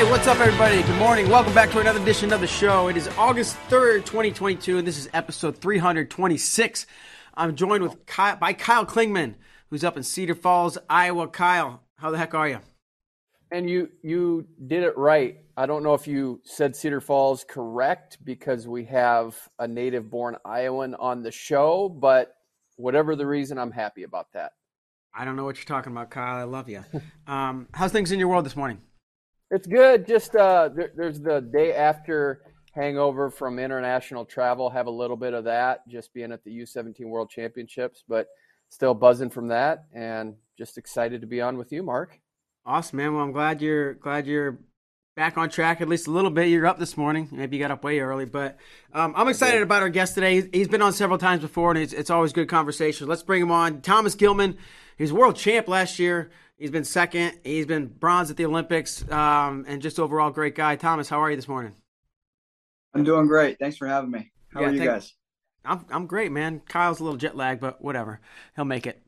Hey, what's up, everybody? Good morning. Welcome back to another edition of the show. It is August 3rd, 2022, and this is episode 326. I'm joined with Kyle, by Kyle Klingman, who's up in Cedar Falls, Iowa. Kyle, how the heck are you? And you you did it right. I don't know if you said Cedar Falls correct because we have a native born Iowan on the show, but whatever the reason, I'm happy about that. I don't know what you're talking about, Kyle. I love you. Um, how's things in your world this morning? It's good. Just uh, there, there's the day after hangover from international travel. Have a little bit of that, just being at the U17 World Championships, but still buzzing from that, and just excited to be on with you, Mark. Awesome, man. Well, I'm glad you're glad you're back on track at least a little bit. You're up this morning. Maybe you got up way early, but um, I'm excited about our guest today. He's been on several times before, and it's, it's always good conversation. Let's bring him on. Thomas Gilman. He's world champ last year. He's been second. He's been bronze at the Olympics, um, and just overall great guy. Thomas, how are you this morning? I'm doing great. Thanks for having me. How Yeah, are you thank- guys? I'm I'm great, man. Kyle's a little jet lag, but whatever. He'll make it.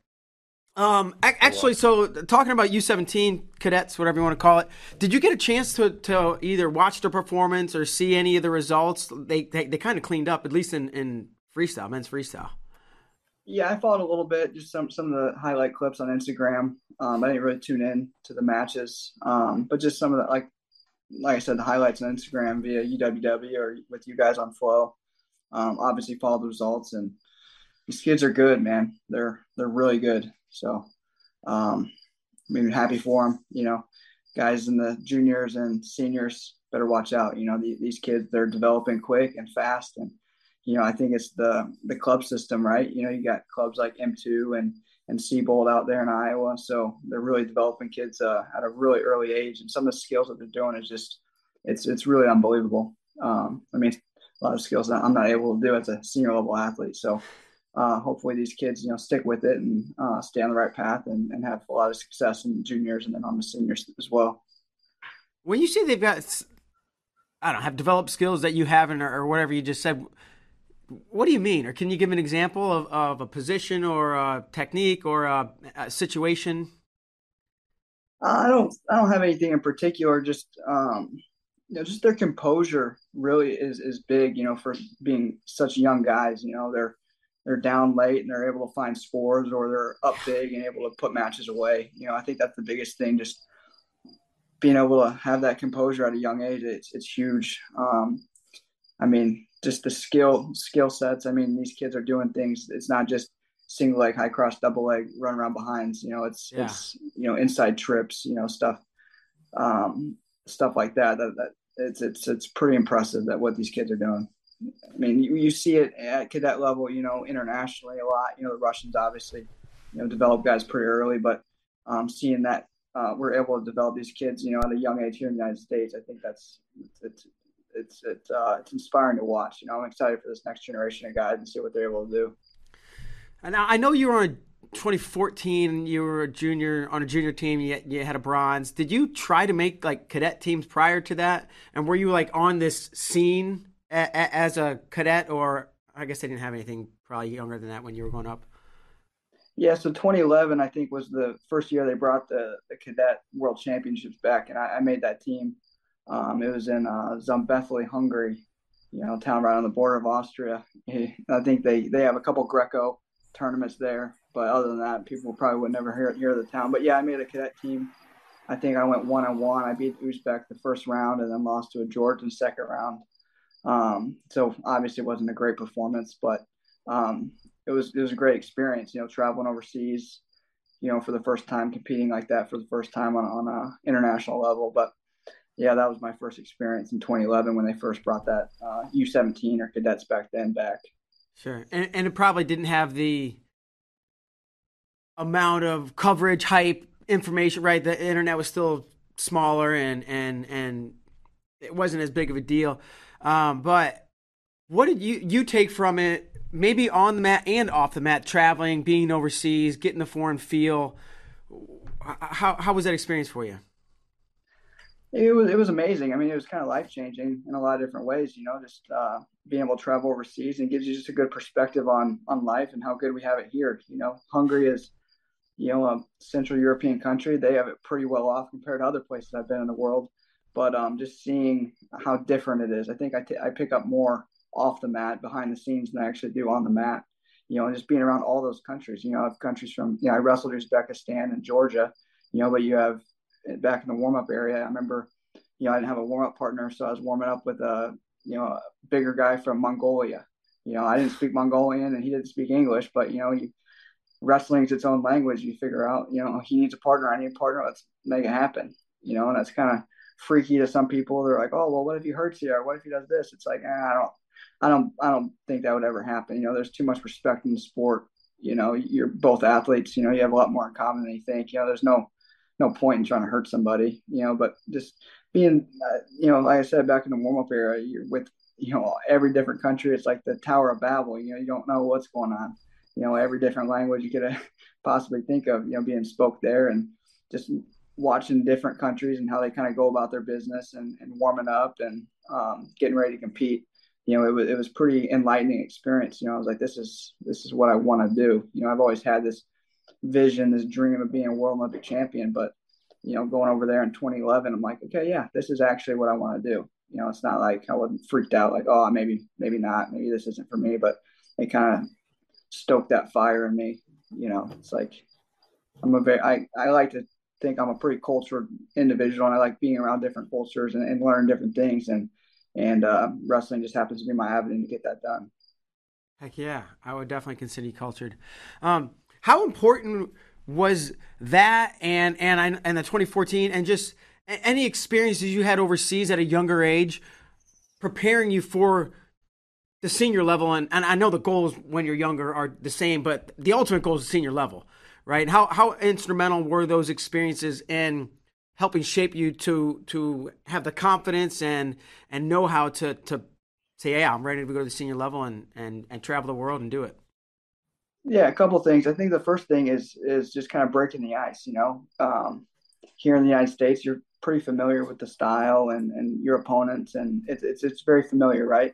Um, actually, so talking about U17 cadets, whatever you want to call it, did you get a chance to, to either watch the performance or see any of the results? They they, they kind of cleaned up, at least in, in freestyle, men's freestyle. Yeah, I followed a little bit, just some some of the highlight clips on Instagram. Um, I didn't really tune in to the matches, um, but just some of the like, like I said, the highlights on Instagram via UWW or with you guys on Flow. Um, obviously, follow the results, and these kids are good, man. They're they're really good. So, um, I mean, happy for them. You know, guys in the juniors and seniors better watch out. You know, the, these kids they're developing quick and fast, and you know, I think it's the the club system, right? You know, you got clubs like M2 and and Sebolt out there in Iowa, so they're really developing kids uh, at a really early age, and some of the skills that they're doing is just it's it's really unbelievable. Um, I mean, a lot of skills that I'm not able to do as a senior level athlete. So uh, hopefully these kids, you know, stick with it and uh, stay on the right path and, and have a lot of success in juniors and then on the seniors as well. When you say they've got, I don't know, have developed skills that you haven't, or, or whatever you just said, what do you mean? Or can you give an example of, of a position or a technique or a, a situation? Uh, I don't I don't have anything in particular. Just um, you know, just their composure really is is big. You know, for being such young guys. You know, they're they're down late and they're able to find scores, or they're up big and able to put matches away. You know, I think that's the biggest thing. Just being able to have that composure at a young age, it's it's huge. Um, I mean, just the skill skill sets. I mean, these kids are doing things. It's not just single leg, high cross, double leg, run around behinds. You know, it's Yeah. it's you know inside trips. You know, stuff um, stuff like that. That that it's it's it's pretty impressive that what these kids are doing. I mean, you, you see it at cadet level. You know, internationally a lot. You know, the Russians obviously you know develop guys pretty early, but um, seeing that uh, we're able to develop these kids, you know, at a young age here in the United States, I think that's it's it's it's uh, it's inspiring to watch. You know, I'm excited for this next generation of guys and see what they're able to do. And I I know you were on 2014. You were a junior on a junior team. You, you had a bronze. Did you try to make like cadet teams prior to that? And were you like on this scene a, a, as a cadet, or I guess they didn't have anything probably younger than that when you were going up. Yeah, so 2011, I think, was the first year they brought the, the cadet world championships back, and I, I made that team. Um, it was in uh, Hungary, you know, town right on the border of Austria. I think they, they have a couple Greco tournaments there, but other than that, people probably would never hear hear the town. But yeah, I made a cadet team. I think I went one on one. I beat Uzbek the first round, and then lost to a Georgian second round. Um, so obviously, it wasn't a great performance, but um, it was it was a great experience. You know, traveling overseas, you know, for the first time, competing like that for the first time on on a international level. But yeah, that was my first experience in 2011 when they first brought that uh, U17 or cadets back then back. Sure, and, and it probably didn't have the amount of coverage, hype, information. Right, the internet was still smaller, and and and it wasn't as big of a deal. Um, but what did you you take from it? Maybe on the mat and off the mat, traveling, being overseas, getting the foreign feel. How how was that experience for you? It was it was amazing. I mean, it was kind of life changing in a lot of different ways. You know, just uh, being able to travel overseas and gives you just a good perspective on on life and how good we have it here. You know, Hungary is, you know, a Central European country. They have it pretty well off compared to other places I've been in the world. But um, just seeing how different it is, I think I, t- I pick up more off the mat, behind the scenes, than I actually do on the mat. You know, and just being around all those countries. You know, I have countries from you know I wrestled Uzbekistan and Georgia. You know, but you have back in the warm up area. I remember, you know, I didn't have a warm up partner, so I was warming up with a you know a bigger guy from Mongolia. You know, I didn't speak Mongolian and he didn't speak English, but you know, wrestling is its own language. You figure out, you know, he needs a partner, I need a partner. Let's make it happen. You know, and that's kind of freaky to some people. They're like, oh, well, what if he hurts you or what if he does this? It's like, eh, I don't, I don't, I don't think that would ever happen. You know, there's too much respect in the sport. You know, you're both athletes. You know, you have a lot more in common than you think. You know, there's no no point in trying to hurt somebody, you know, but just being, uh, you know, like I said, back in the warm up era, you're with, you know, every different country. It's like the Tower of Babel, you know, you don't know what's going on, you know, every different language you could possibly think of, you know, being spoke there and just watching different countries and how they kind of go about their business and, and warming up and um, getting ready to compete. You know, it was, it was pretty enlightening experience. You know, I was like, this is, this is what I want to do. You know, I've always had this vision, this dream of being a world Olympic champion. But you know, going over there in 2011, I'm like, okay, yeah, this is actually what I want to do. You know, it's not like I wasn't freaked out, like, oh, maybe, maybe not, maybe this isn't for me. But it kind of stoked that fire in me. You know, it's like I'm a very, I, I like to think I'm a pretty cultured individual, and I like being around different cultures and, and learn different things. And and uh, wrestling just happens to be my avenue to get that done. Heck yeah, I would definitely consider you cultured. Um, how important was that and and I, and the 2014 and just any experiences you had overseas at a younger age preparing you for the senior level? And, and I know the goals when you're younger are the same but the ultimate goal is the senior level right? How how instrumental were those experiences in helping shape you to to have the confidence and and know how to to say yeah I'm ready to go to the senior level and and and travel the world and do it yeah, a couple things. I think the first thing is is just kind of breaking the ice. You know, um, here in the United States, you're pretty familiar with the style and, and your opponents, and it's it's it's very familiar, right?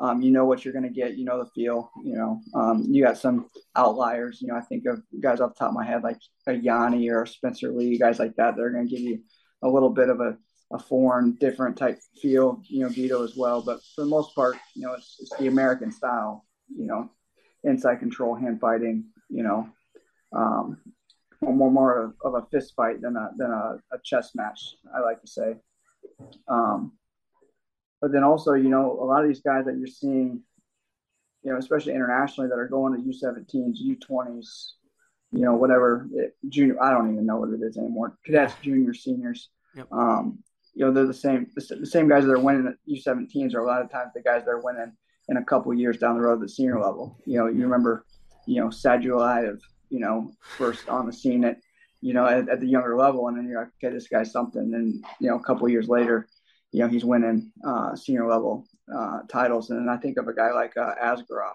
Um, you know what you're going to get. You know the feel. You know, um, you got some outliers. You know, I think of guys off the top of my head like a Yianni or a Spencer Lee, guys like that. They're going to give you a little bit of a, a foreign, different type feel. You know, Vito as well, but for the most part, you know, it's, it's the American style. You know, inside control, hand fighting, you know, um, more more of a fist fight than a than a, a chess match. I like to say. Um, but then also, you know, a lot of these guys that you're seeing, you know, especially internationally, that are going to U17s, U20s, you know, whatever it, junior. I don't even know what it is anymore. Cadets, juniors, seniors. Yep. Um, you know, they're the same. The, the same guys that are winning at U17s are a lot of times the guys that are winning in a couple years down the road at the senior level. You know, you remember, you know, Sadulayev, you know, first on the scene at, you know, at, at, the younger level, and then you're like, okay, this guy's something. And you know, a couple years later, you know, he's winning uh, senior level uh, titles. And then I think of a guy like uh, Askarov.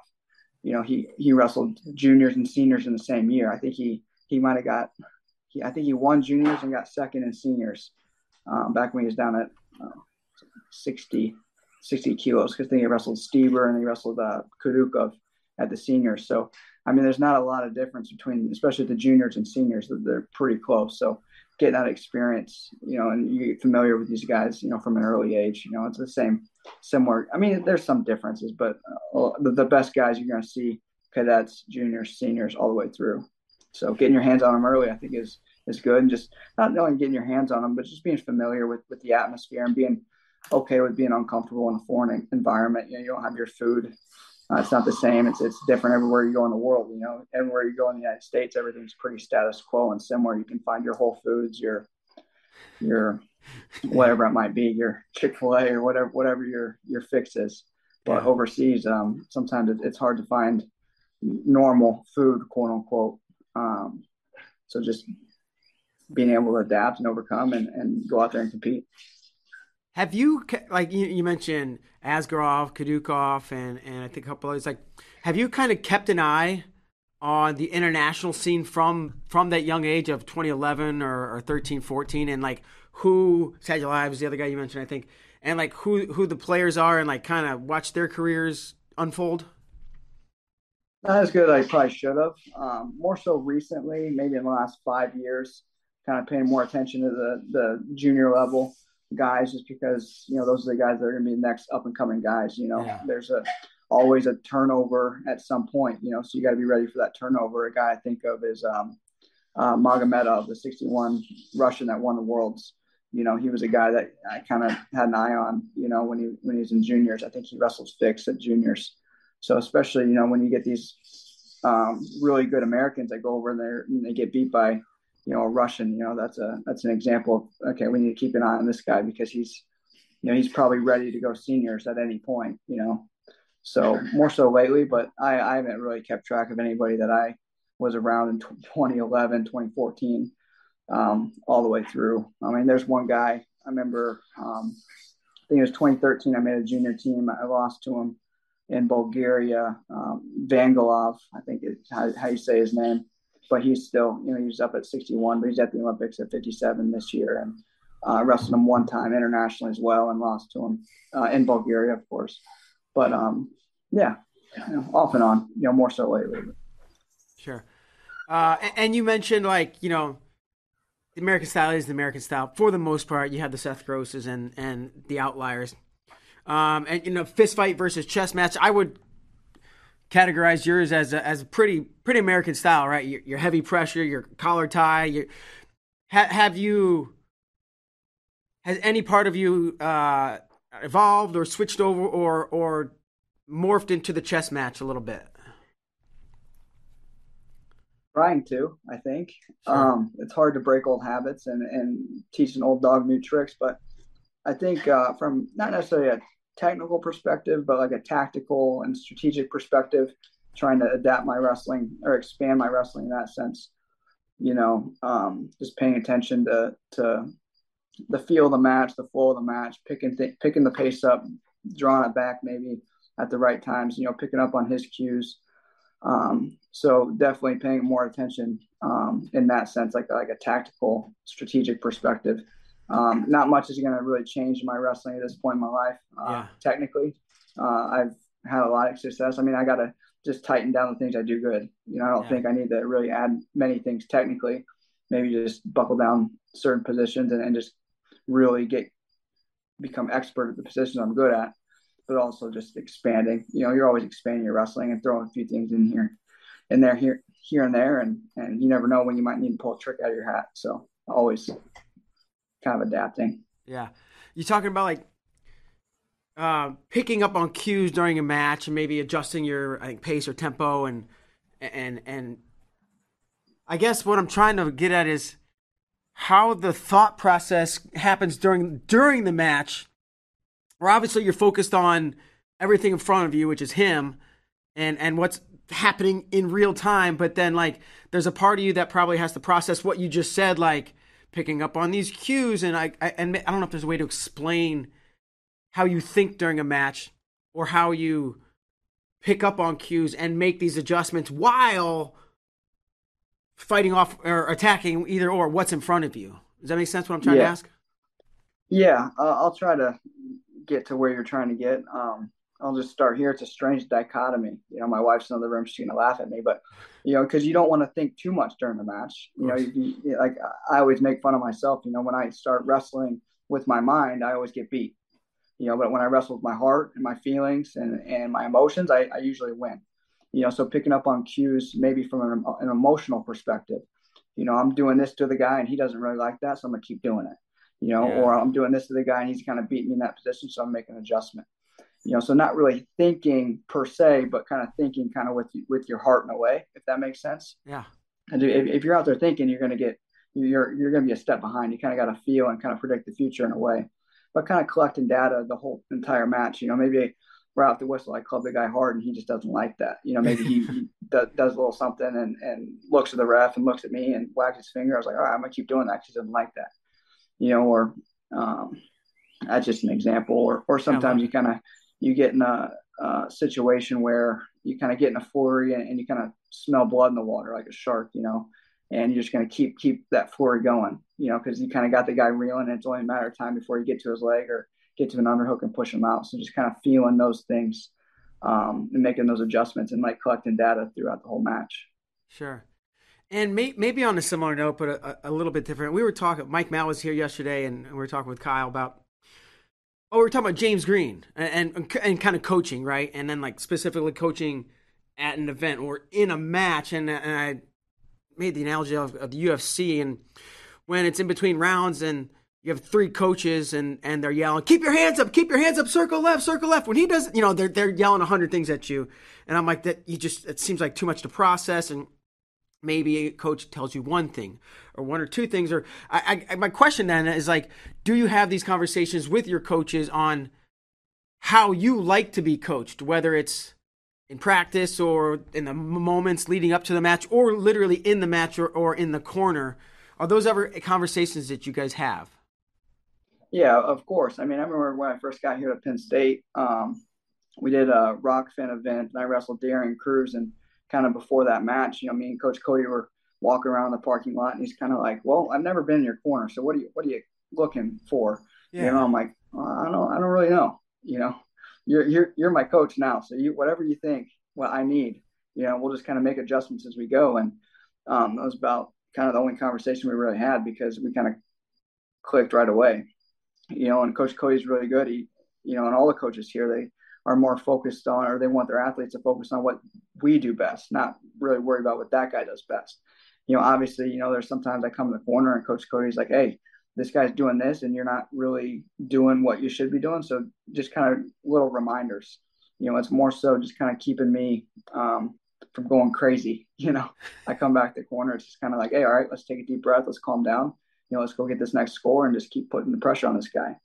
You know, he he wrestled juniors and seniors in the same year. I think he he might have got, he, I think he won juniors and got second in seniors um, back when he was down at uh, 60 60 kilos because then he wrestled Stieber and he wrestled uh, Kurukov at the seniors. So, I mean, there's not a lot of difference between, especially the juniors and seniors, they're pretty close. So, getting that experience, you know, and you get familiar with these guys, you know, from an early age, you know, it's the same, similar. I mean, there's some differences, but uh, the, the best guys you're going to see cadets, juniors, seniors, all the way through. So, getting your hands on them early, I think, is is good, and just not only getting your hands on them, but just being familiar with with the atmosphere and being okay with being uncomfortable in a foreign environment. You know, you don't have your food. Uh, it's not the same. It's it's different everywhere you go in the world. You know, everywhere you go in the United States, everything's pretty status quo and similar. You can find your Whole Foods, your your whatever it might be, your Chick Fil A or whatever whatever your your fix is. But yeah. overseas, um, sometimes it's hard to find normal food, quote unquote. Um, so just being able to adapt and overcome and, and go out there and compete. Have you like you, you mentioned Asgarov, Kadukov, and and I think a couple others. Like, have you kind of kept an eye on the international scene from from that young age of 2011 or, or 13, 14, and like who Sadulayev was the other guy you mentioned, I think, and like who who the players are, and like kind of watch their careers unfold. Not as good as I probably should have. Um, more so recently, maybe in the last five years, kind of paying more attention to the the junior level guys, just because you know those are the guys that are going to be the next up and coming guys. You know, yeah. there's a always a turnover at some point. You know, so you got to be ready for that turnover. A guy I think of is um, uh, Magomedov, the 61 Russian that won the worlds. You know, he was a guy that I kind of had an eye on. You know, when he when he was in juniors, I think he wrestles fixed at juniors. So especially you know when you get these um, really good Americans that go over there and they get beat by you know a Russian, you know that's a that's an example of okay we need to keep an eye on this guy because he's you know he's probably ready to go seniors at any point. You know, so more so lately, but I, I haven't really kept track of anybody that I was around in 2011, 2014, um, all the way through. I mean, there's one guy I remember. Um, I think it was 2013. I made a junior team. I lost to him in Bulgaria. Um, Vangelov, I think it's how, how you say his name, but he's still, you know, he's up at 61, but he's at the Olympics at 57 this year, and uh, wrestled him one time internationally as well, and lost to him uh, in Bulgaria, of course. But um, yeah, you know, off and on, you know, more so lately. Sure. Uh, and you mentioned like you know, the American style is the American style for the most part. You have the Seth Grosses and and the outliers. Um, and you know, fist fight versus chess match. I would categorize yours as a, as a pretty pretty American style, right? Your, your heavy pressure, your collar tie. Your, ha, have you has any part of you uh, evolved or switched over or or morphed into the chess match a little bit? Trying to, I think. Sure. Um, it's hard to break old habits and, and teach an old dog new tricks, but I think uh, from not necessarily a technical perspective, but like a tactical and strategic perspective, trying to adapt my wrestling or expand my wrestling in that sense. You know, um, just paying attention to to the feel of the match, the flow of the match, picking th- picking the pace up, drawing it back maybe at the right times. You know, picking up on his cues. Um, so definitely paying more attention um, in that sense, like like a tactical, strategic perspective. Um, not much is going to really change my wrestling at this point in my life. Uh, yeah. Technically, uh, I've had a lot of success. I mean, I got to just tighten down the things I do good. You know, I don't yeah. think I need to really add many things technically. Maybe just buckle down certain positions and, and just really get become expert at the positions I'm good at, but also just expanding. You know, you're always expanding your wrestling and throwing a few things in here, in there, here, here and there, and and you never know when you might need to pull a trick out of your hat. So always kind of adapting. Yeah, you talking about like uh, picking up on cues during a match and maybe adjusting your I think pace or tempo and and and I guess what I'm trying to get at is how the thought process happens during during the match. Where obviously you're focused on everything in front of you, which is him, and and what's happening in real time. But then like there's a part of you that probably has to process what you just said, like picking up on these cues. And I, I and I don't know if there's a way to explain how you think during a match or how you pick up on cues and make these adjustments while fighting off or attacking either or what's in front of you. Does that make sense? What I'm trying yeah. to ask? Yeah, uh, I'll try to get to where you're trying to get. Um, I'll just start here. It's a strange dichotomy. You know, my wife's in the room; she's gonna laugh at me, but you know, because you don't want to think too much during the match. You know, you, you, like I always make fun of myself. You know, when I start wrestling with my mind, I always get beat. You know, but when I wrestle with my heart and my feelings and and my emotions, I, I usually win. You know, so picking up on cues, maybe from an, an emotional perspective. You know, I'm doing this to the guy and he doesn't really like that, so I'm gonna keep doing it. You know, yeah. or I'm doing this to the guy and he's kind of beating me in that position, so I'm making an adjustment you know so not really thinking per se but kind of thinking kind of with with your heart in a way if that makes sense yeah and if, if you're out there thinking you're going to get you're you're going to be a step behind you kind of got to feel and kind of predict the future in a way but kind of collecting data the whole entire match you know maybe right off the whistle, I club the guy hard, and he just doesn't like that. You know, maybe he, he does, does, a little something and, and looks at the ref and looks at me and wags his finger. I was like, all right, I'm gonna keep doing that because he doesn't like that. You know, or um, that's just an example. Or or sometimes you kind of you get in a, a, situation where you kind of get in a flurry and, and you kind of smell blood in the water like a shark. You know, and you're just going to keep keep that flurry going, you know, because you kind of got the guy reeling. And it's only a matter of time before you get to his leg or get to an underhook and push him out. So just kind of feeling those things um, and making those adjustments and like collecting data throughout the whole match. Sure. And may, maybe on a similar note, but a, a, little bit different. We were talking. Mike Mal was here yesterday, and we were talking with Kyle about. Oh, we're talking about James Green and, and and kind of coaching, right? And then like specifically coaching at an event or in a match. And, and I made the analogy of, of the UFC and when it's in between rounds and you have three coaches and and they're yelling, "Keep your hands up! Keep your hands up! Circle left! Circle left!" When he does, you know, they're they're yelling a hundred things at you, and I'm like, that you just it seems like too much to process, and maybe a coach tells you one thing or one or two things, or I, I my question then is like, do you have these conversations with your coaches on how you like to be coached, whether it's in practice or in the moments leading up to the match or literally in the match or, or in the corner? Are those ever conversations that you guys have? Yeah of course. I mean i remember when i first got here to penn state um, we did a Rokfin event and i wrestled darian cruz and kind of before that match you know me and coach cody were walking around the parking lot and he's kind of like well i've never been in your corner so what are you what are you looking for yeah. you know i'm like well, i don't i don't really know you know you're you're you're my coach now. So you whatever you think what I need, you know, we'll just kind of make adjustments as we go. And um, that was about kind of the only conversation we really had because we kind of clicked right away. You know, and Coach Cody's really good. He, you know, and all the coaches here, they are more focused on, or they want their athletes to focus on what we do best, not really worry about what that guy does best. You know, obviously, you know, there's sometimes I come in the corner and Coach Cody's like, "Hey, this guy's doing this and you're not really doing what you should be doing. So just kind of little reminders, you know, it's more so just kind of keeping me um, from going crazy. You know, I come back the corner. It's just kind of like, Hey, all right, let's take a deep breath. Let's calm down. You know, let's go get this next score and just keep putting the pressure on this guy.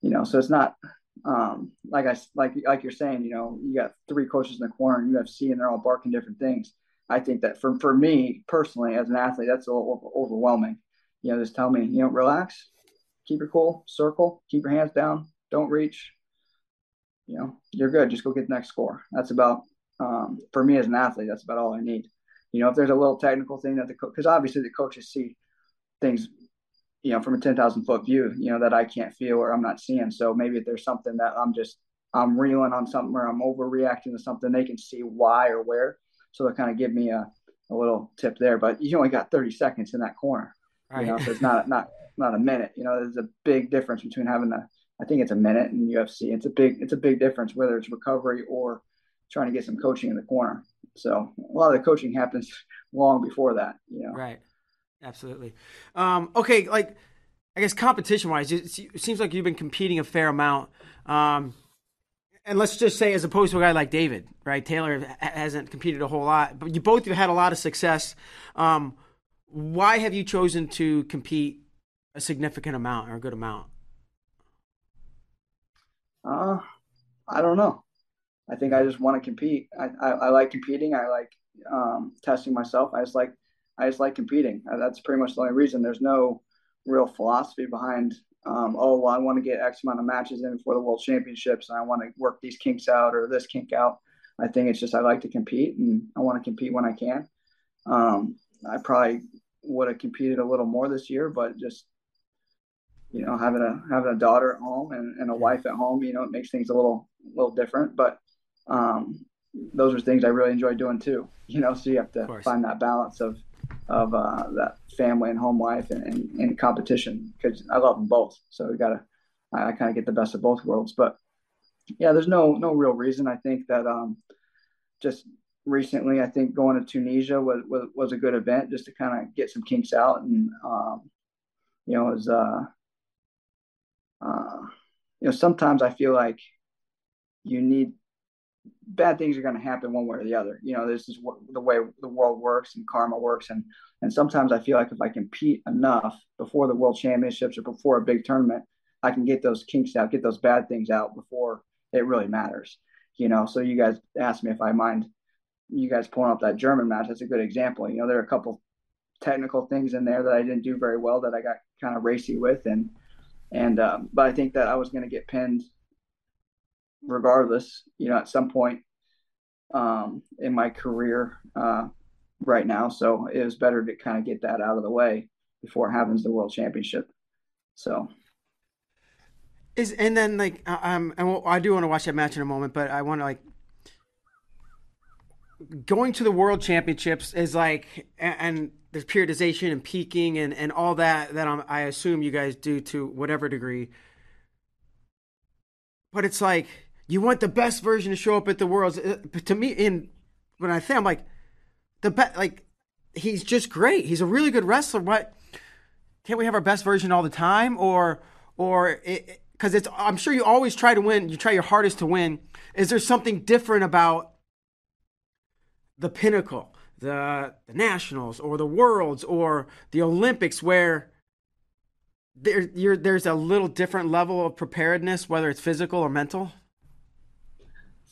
You know, so it's not um, like I like like you're saying. You know, you got three coaches in the corner in UFC, and they're all barking different things. I think that for for me personally, as an athlete, that's a little overwhelming you know, just tell me, you know, relax, keep your cool, circle, keep your hands down, don't reach. You know, you're good. Just go get the next score. That's about um, for me as an athlete. That's about all I need. You know, if there's a little technical thing that the because obviously the coaches see things, you know, from a ten thousand foot view, you know, that I can't feel or I'm not seeing. So maybe if there's something that I'm just I'm reeling on something or I'm overreacting to something, they can see why or where. So they'll kind of give me a, a little tip there. But you only got 30 seconds in that corner. Right. You know, so it's not not not a minute. You know, there's a big difference between having a I think it's a minute in UFC. It's a big it's a big difference whether it's recovery or trying to get some coaching in the corner. So a lot of the coaching happens long before that. You know. Right. Absolutely. Um, okay, like I guess competition wise, it seems like you've been competing a fair amount. Um, and let's just say, as opposed to a guy like David, right? Taylor hasn't competed a whole lot, but you both have had a lot of success. Um, why have you chosen to compete a significant amount or a good amount? Uh, I don't know. I think I just want to compete. I, I, I like competing. I like um, testing myself. I just like I just like competing. Uh, that's pretty much the only reason. There's no real philosophy behind. Um, oh well, I want to get X amount of matches in for the World Championships, and I want to work these kinks out or this kink out. I think it's just I like to compete, and I want to compete when I can. Um, I probably would have competed a little more this year, but just you know having a having a daughter at home and, and a wife at home, you know, it makes things a little little different. But um, those are things I really enjoy doing too. You know, so you have to find that balance of of uh, that family and home life and, and, and competition because I love them both. So we gotta I, I kind of get the best of both worlds. But yeah, there's no no real reason. I think that um, just recently. I think going to Tunisia was, was, was a good event just to kind of get some kinks out. And, um, you know, was, uh, uh, you know, sometimes I feel like you need bad things are going to happen one way or the other. You know, this is what, the way the world works and karma works. And, and sometimes I feel like if I compete enough before the world championships or before a big tournament, I can get those kinks out, get those bad things out before it really matters You know, so you guys asked me if I mind you guys pulling up that German match. That's a good example. You know, there are a couple technical things in there that I didn't do very well that I got kind of racy with, and and um, but I think that I was going to get pinned regardless. You know, at some point um, in my career uh, right now, so it was better to kind of get that out of the way before it happens the world championship. So is and then like um and I do want to watch that match in a moment, but I want to like going to the world championships is like and there's periodization and peaking and and all that that I'm, I assume you guys do to whatever degree. But it's like you want the best version to show up at the worlds. Uh, to me, in when I think I'm like the best, like he's just great. He's a really good wrestler. What can't we have our best version all the time? Or or because it, it's I'm sure you always try to win. You try your hardest to win. Is there something different about the pinnacle, the the nationals, or the worlds, or the Olympics, where there there's a little different level of preparedness, whether it's physical or mental?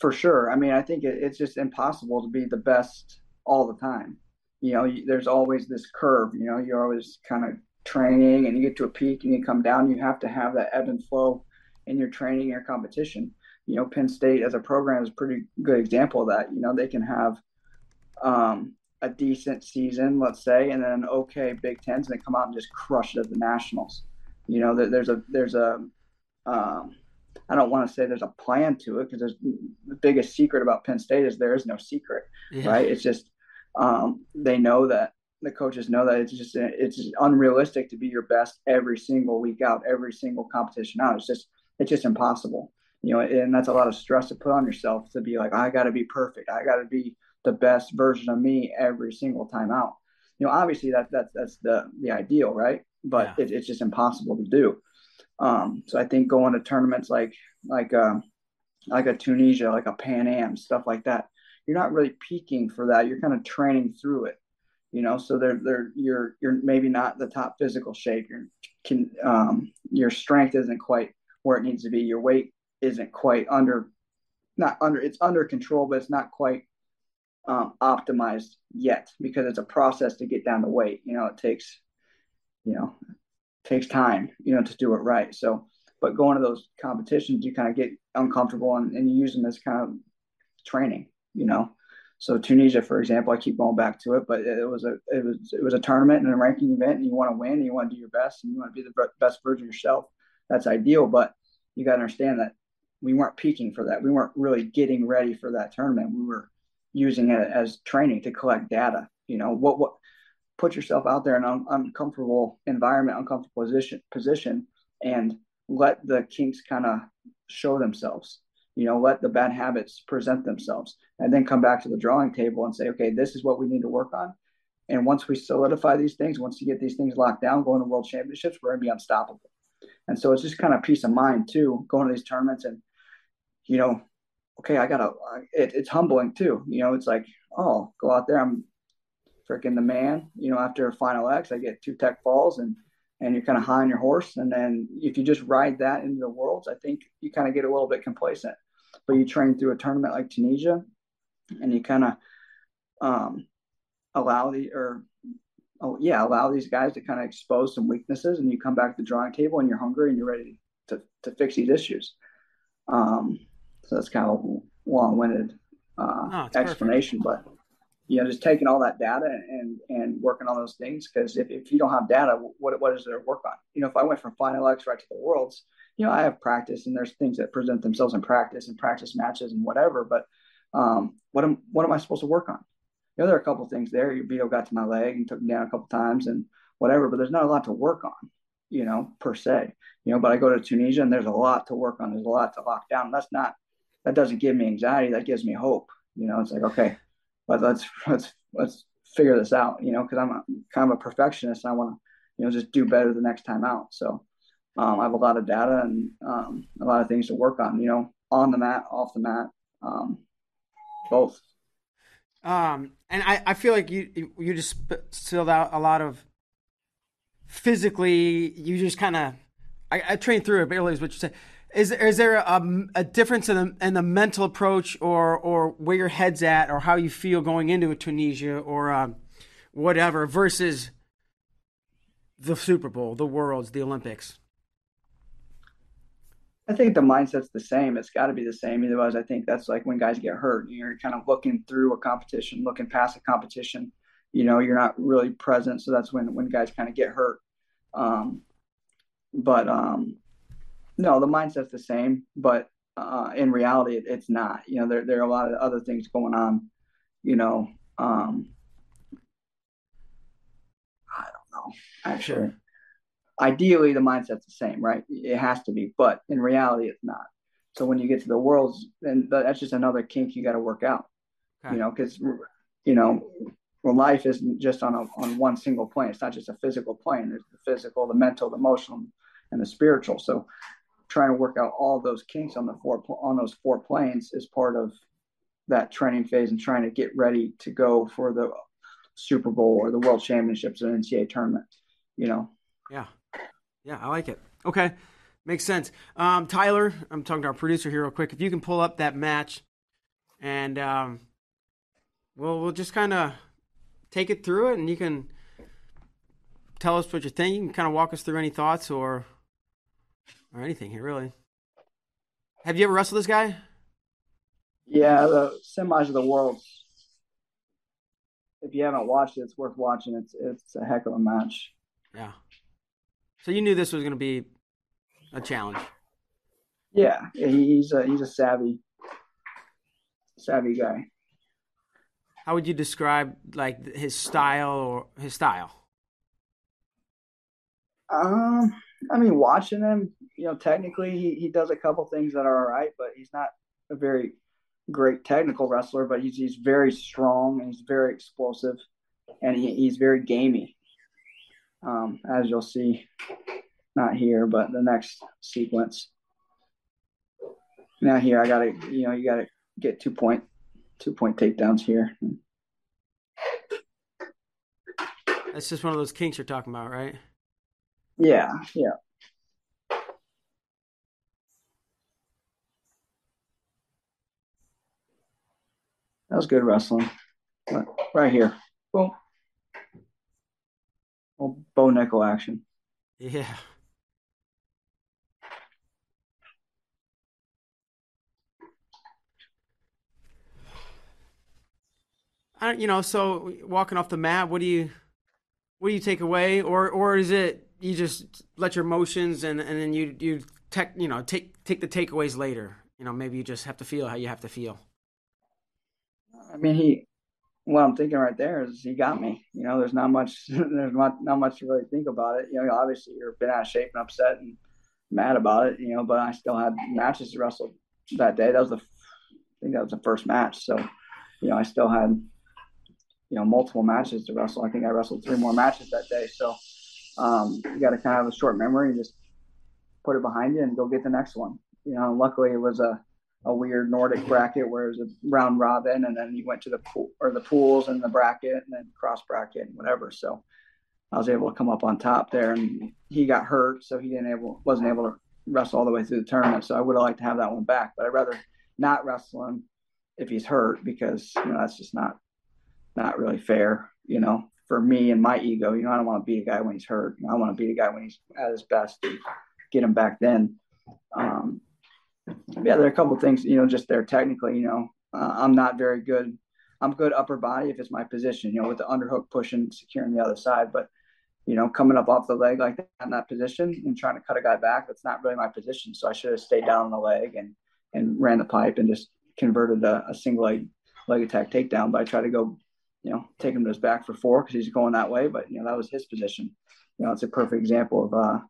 For sure. I mean, I think it, it's just impossible to be the best all the time. You know, there's always this curve. You know, you're always kind of training, and you get to a peak, and you come down. You have to have that ebb and flow in your training, your competition. You know, Penn State as a program is a pretty good example of that. You know, they can have um, a decent season, let's say, and then an okay Big Tens, and they come out and just crush it at the Nationals. You know, there's a there's a um, I don't want to say there's a plan to it because the biggest secret about Penn State is there is no secret, yeah. right? It's just um, they know that the coaches know that it's just it's just unrealistic to be your best every single week out, every single competition out. It's just it's just impossible, you know, and that's a lot of stress to put on yourself to be like I got to be perfect, I got to be the best version of me every single time out. You know, obviously that that's that's the the ideal, right? But yeah. it, it's just impossible to do. Um, so I think going to tournaments like like uh, like a Tunisia, like a Pan Am, stuff like that, you're not really peaking for that. You're kind of training through it, you know. So they're they're you're you're maybe not the top physical shape. Your can um, your strength isn't quite where it needs to be. Your weight isn't quite under not under it's under control, but it's not quite um, optimized yet because it's a process to get down the weight. You know, it takes, you know, takes time, you know, to do it right. So, but going to those competitions, you kind of get uncomfortable and, and you use them as kind of training, you know. So Tunisia, for example, I keep going back to it, but it was a it was it was a tournament and a ranking event, and you want to win, and you want to do your best, and you want to be the best version of yourself. That's ideal, but you got to understand that we weren't peaking for that. We weren't really getting ready for that tournament. We were using it as training to collect data. You know, what what put yourself out there in an uncomfortable environment, uncomfortable position position, and let the kinks kind of show themselves. You know, let the bad habits present themselves, and then come back to the drawing table and say, okay, this is what we need to work on. And once we solidify these things, once you get these things locked down, going to world championships, we're going to be unstoppable. And so it's just kind of peace of mind too, going to these tournaments and, you know, okay, I gotta. It, it's humbling too. You know, it's like, oh, go out there. I'm freaking the man. You know, after final X, I get two tech falls and and you're kind of high on your horse. And then if you just ride that into the worlds, I think you kind of get a little bit complacent. But you train through a tournament like Tunisia, and you kind of um, allow the or oh yeah, allow these guys to kind of expose some weaknesses, and you come back to the drawing table and you're hungry and you're ready to to fix these issues. Um, so that's kind of a long-winded uh, oh, explanation, perfect. but you know, just taking all that data and and working on those things. Because if, if you don't have data, what what is there to work on? You know, if I went from Final X right to the Worlds, you know, I have practice and there's things that present themselves in practice and practice matches and whatever. But um, what am what am I supposed to work on? You know, there are a couple things there. Your Vito got to my leg and took me down a couple times and whatever, but there's not a lot to work on, you know, per se. You know, but I go to Tunisia and there's a lot to work on. There's a lot to lock down. That's not that doesn't give me anxiety. That gives me hope. You know, it's like, okay, but let's, let's, let's figure this out, you know, cause I'm a, kind of a perfectionist. I want to, you know, just do better the next time out. So, um, I have a lot of data and, um, a lot of things to work on, you know, on the mat, off the mat, um, both. Um, and I, I feel like you, you just spilled out a lot of physically, you just kind of, I, I trained through it, but what you said Is is there a, a difference in the in the mental approach, or or where your head's at, or how you feel going into a Tunisia or um, whatever, versus the Super Bowl, the Worlds, the Olympics? I think the mindset's the same. It's got to be the same. Otherwise, I think that's like when guys get hurt. You're kind of looking through a competition, looking past a competition. You know, you're not really present, so that's when when guys kind of get hurt. Um, but um, no, the mindset's the same, but uh, in reality, it, it's not. You know, there there are a lot of other things going on. You know, um, I don't know. Actually, sure. ideally, the mindset's the same, right? It has to be, but in reality, it's not. So when you get to the worlds, then that's just another kink you got to work out. Okay. You know, because you know, well, life isn't just on a, on one single plane. It's not just a physical plane. There's the physical, the mental, the emotional, and the spiritual. So trying to work out all those kinks on the four on those four planes is part of that training phase and trying to get ready to go for the Super Bowl or the World Championships or NCAA tournament. You know. Yeah, yeah, I like it. Okay, makes sense. Um, Tyler, I'm talking to our producer here real quick. If you can pull up that match, and um, we'll we'll just kind of take it through it, and you can tell us what you're thinking. Kind of walk us through any thoughts or or anything here, really. Have you ever wrestled this guy? Yeah, the semis of the world. If you haven't watched it, it's worth watching. It's it's a heck of a match. Yeah. So you knew this was going to be a challenge. Yeah, he's a he's a savvy, savvy guy. How would you describe like his style or his style? Um, I mean, watching him, you know, technically he, he does a couple things that are all right, but he's not a very great technical wrestler. But he's he's very strong and he's very explosive, and he, he's very gamey. Um, as you'll see, not here, but the next sequence. Now here, I gotta, you know, you gotta get two point, two point takedowns here. That's just one of those kinks you're talking about, right? Yeah, yeah. Was good wrestling. Right here. Boom. Oh, bow nickel action. Yeah. I don't, you know, so walking off the mat, what do you, what do you take away, or or is it you just let your emotions and and then you you tech you know take take the takeaways later. You know, maybe you just have to feel how you have to feel. I mean, he. What I'm thinking right there is he got me. You know, there's not much. There's not not much to really think about it. You know, obviously you're been out of shape and upset and mad about it. You know, but I still had matches to wrestle that day. That was the. I think that was the first match. So, you know, I still had. You know, multiple matches to wrestle. I think I wrestled three more matches that day. So, um, you got to kind of have a short memory and just put it behind you and go get the next one. You know, luckily it was a, a weird Nordic bracket where it was a round robin, and then you went to the pool or the pools and the bracket, and then cross bracket and whatever. So I was able to come up on top there, and he got hurt, so he didn't able wasn't able to wrestle all the way through the tournament. So I would have liked to have that one back, but I'd rather not wrestle him if he's hurt because you know that's just not not really fair. You know, for me and my ego, you know, I don't want to beat a guy when he's hurt. I want to beat a guy when he's at his best to get him back then. Um, yeah, there are a couple things, you know, just there technically, you know, uh, I'm not very good. I'm good upper body if it's my position, you know, with the underhook pushing, securing the other side. But, you know, coming up off the leg like that in that position and trying to cut a guy back, that's not really my position. So I should have stayed down on the leg and, and ran the pipe and just converted a, a single leg leg attack takedown. But I try to go you know, take him to his back for four because he's going that way. But, you know, that was his position. You know, it's a perfect example of, uh,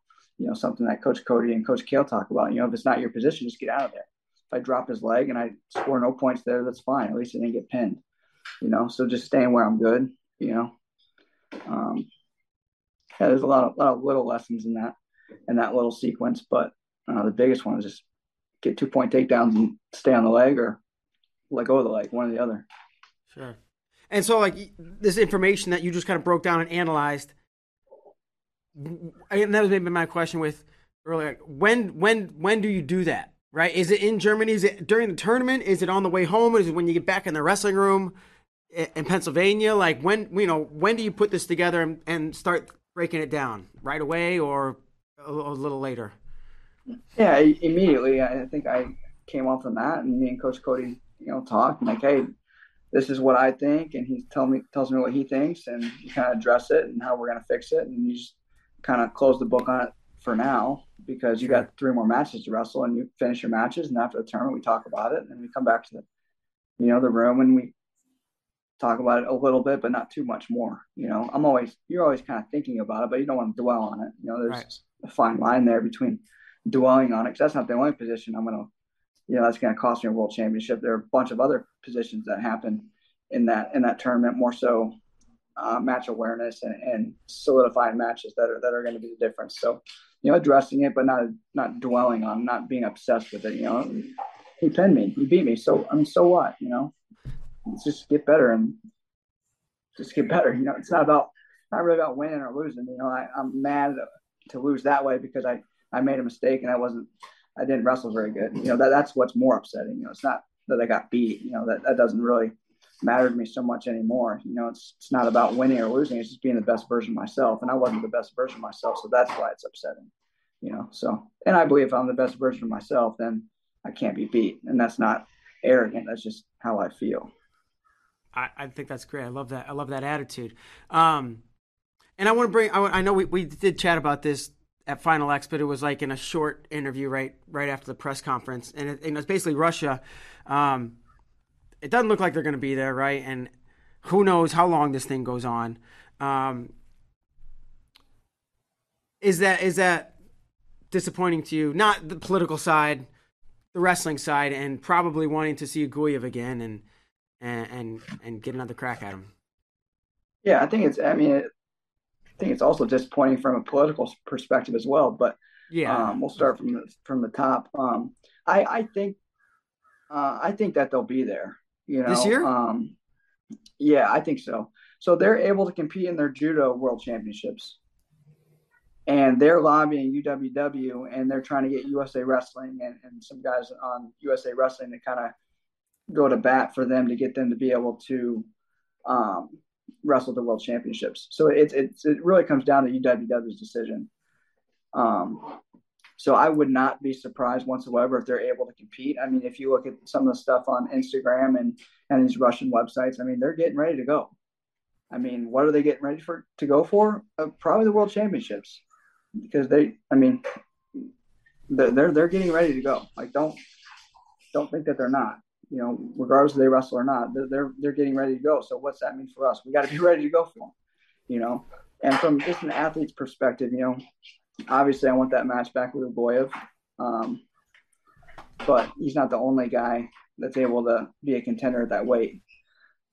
you know, something that Coach Cody and Coach Cael talk about. You know, if it's not your position, just get out of there. If I drop his leg and I score no points there, that's fine. At least I didn't get pinned. You know, so just staying where I'm good. You know, um, yeah, there's a lot of, lot of little lessons in that in that little sequence, but uh, the biggest one is just get two point takedowns and stay on the leg or let go of the leg, one or the other. Sure. And so, like this information that you just kind of broke down and analyzed, that was maybe my question with earlier. When when when do you do that? Right? Is it in Germany? Is it during the tournament? Is it on the way home? Is it when you get back in the wrestling room in Pennsylvania? Like when you know when do you put this together and, and start breaking it down? Right away or a, a little later? Yeah, immediately. I think I came off the mat and me and Coach Cody, you know, talked like, hey, this is what I think, and he tell me tells me what he thinks, and you kind of address it and how we're gonna fix it, and you just kind of close the book on it for now because you got three more matches to wrestle, and you finish your matches, and after the tournament we talk about it, and we come back to the, you know, the room and we talk about it a little bit, but not too much more. You know, I'm always you're always kind of thinking about it, but you don't want to dwell on it. You know, there's right. a fine line there between dwelling on it because that's not the only position I'm gonna you know that's going to cost me a world championship. There are a bunch of other positions that happen in that in that tournament, more so uh, match awareness and, and solidifying matches that are that are going to be the difference. So, you know, addressing it, but not not dwelling on, not being obsessed with it. You know, he pinned me, he beat me, so I mean, so what? You know, let's just get better and just get better. You know, it's not about not really about winning or losing. You know, I, I'm mad to lose that way because I I made a mistake and I wasn't I didn't wrestle very good. You know, that that's what's more upsetting. You know, it's not that I got beat. You know, that, that doesn't really matter to me so much anymore. You know, it's it's not about winning or losing. It's just being the best version of myself. And I wasn't the best version of myself, so that's why it's upsetting. You know, so and I believe if I'm the best version of myself, then I can't be beat. And that's not arrogant. That's just how I feel. I, I think that's great. I love that. I love that attitude. Um, and I want to bring. I, I know we, we did chat about this at Final X, but it was like in a short interview right right after the press conference, and, it, and it's basically Russia. Um, it doesn't look like they're going to be there, right? And who knows how long this thing goes on? Um, is that is that disappointing to you? Not the political side, the wrestling side, and probably wanting to see Uguev again and and and, get another crack at him. Yeah, I think it's. I mean, it, think it's also disappointing from a political perspective as well. But yeah, um, we'll start from the from the top. Um, I I think uh, I think that they'll be there. You know, this year. Um, yeah, I think so. So they're able to compete in their judo world championships, and they're lobbying UWW, and they're trying to get USA Wrestling and, and some guys on USA Wrestling to kind of go to bat for them to get them to be able to um, wrestle the world championships. So it, it, it really comes down to UWW's decision. Um, so I would not be surprised whatsoever if they're able to compete. I mean, if you look at some of the stuff on Instagram and, and these Russian websites, I mean, they're getting ready to go. I mean, what are they getting ready for to go for? Uh, probably the world championships because they, I mean, they're, they're, they're getting ready to go. Like, don't, don't think that they're not you know, regardless if they wrestle or not, they're, they're, they're getting ready to go. So what's that mean for us? We got to be ready to go for them, you know. And from just an athlete's perspective, you know, obviously I want that match back with Uguev, um, but he's not the only guy that's able to be a contender at that weight.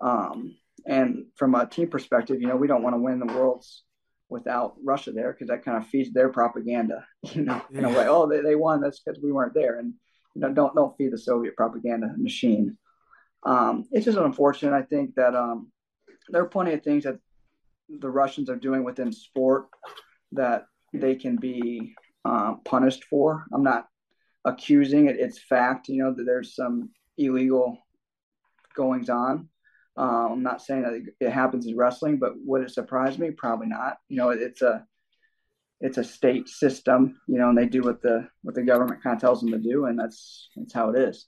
Um, and from a team perspective, you know, we don't want to win the worlds without Russia there because that kind of feeds their propaganda, you know, in a way. Oh, they, they won. That's because we weren't there. And you know, don't don't feed the Soviet propaganda machine. Um, it's just unfortunate. I think that um, there are plenty of things that the Russians are doing within sport that they can be uh, punished for. I'm not accusing it; it's fact. You know that there's some illegal goings on. Uh, I'm not saying that it happens in wrestling, but would it surprise me? Probably not. You know, it's a it's a state system, you know, and they do what the what the government kind of tells them to do, and that's that's how it is,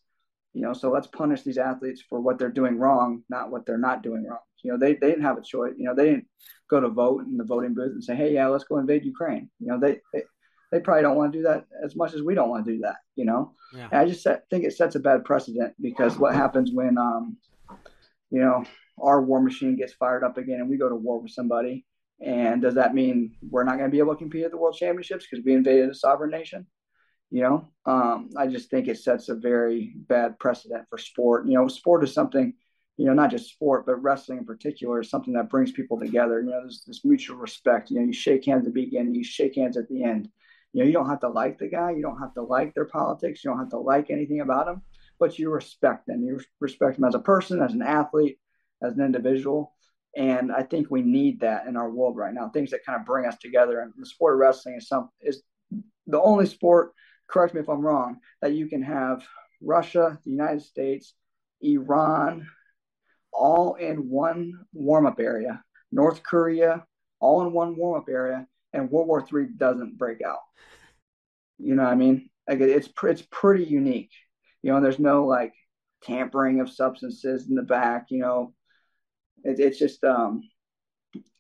you know. So let's punish these athletes for what they're doing wrong, not what they're not doing wrong. You know, they, they didn't have a choice. You know, they didn't go to vote in the voting booth and say, hey, yeah, let's go invade Ukraine. You know, they they, they probably don't want to do that as much as we don't want to do that. You know, yeah. and I just think it sets a bad precedent because what happens when um, you know, our war machine gets fired up again and we go to war with somebody and does that mean we're not going to be able to compete at the World Championships because we invaded a sovereign nation? You know, um, I just think it sets a very bad precedent for sport. You know, sport is something, you know, not just sport, but wrestling in particular is something that brings people together. You know, there's this mutual respect. You know, you shake hands at the beginning, you shake hands at the end. You know, you don't have to like the guy, you don't have to like their politics, you don't have to like anything about them, but you respect them. You respect them as a person, as an athlete, as an individual and I think we need that in our world right now. Things that kind of bring us together. And the sport of wrestling is some is the only sport. Correct me if I'm wrong. That you can have Russia, the United States, Iran, all in one warm up area. North Korea, all in one warm up area, and World War III doesn't break out. You know what I mean? Like it's it's pretty unique. You know, there's no like tampering of substances in the back. You know, it, it's just um,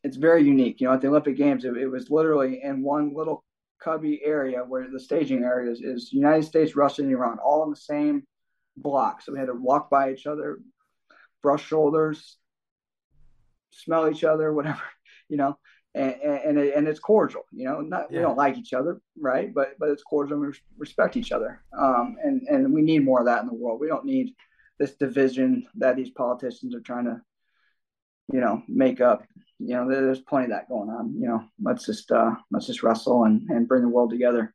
it's very unique. You know, at the Olympic Games, it, it was literally in one little cubby area where the staging area is, is United States, Russia, and Iran, all in the same block. So we had to walk by each other, brush shoulders, smell each other, whatever, you know and and, and it's cordial. You know, not yeah. we don't like each other, right? But but it's cordial. and We respect each other, um, and and we need more of that in the world. We don't need this division that these politicians are trying to, you know, make up. You know, there's plenty of that going on. You know, let's just uh, let's just wrestle and, and bring the world together.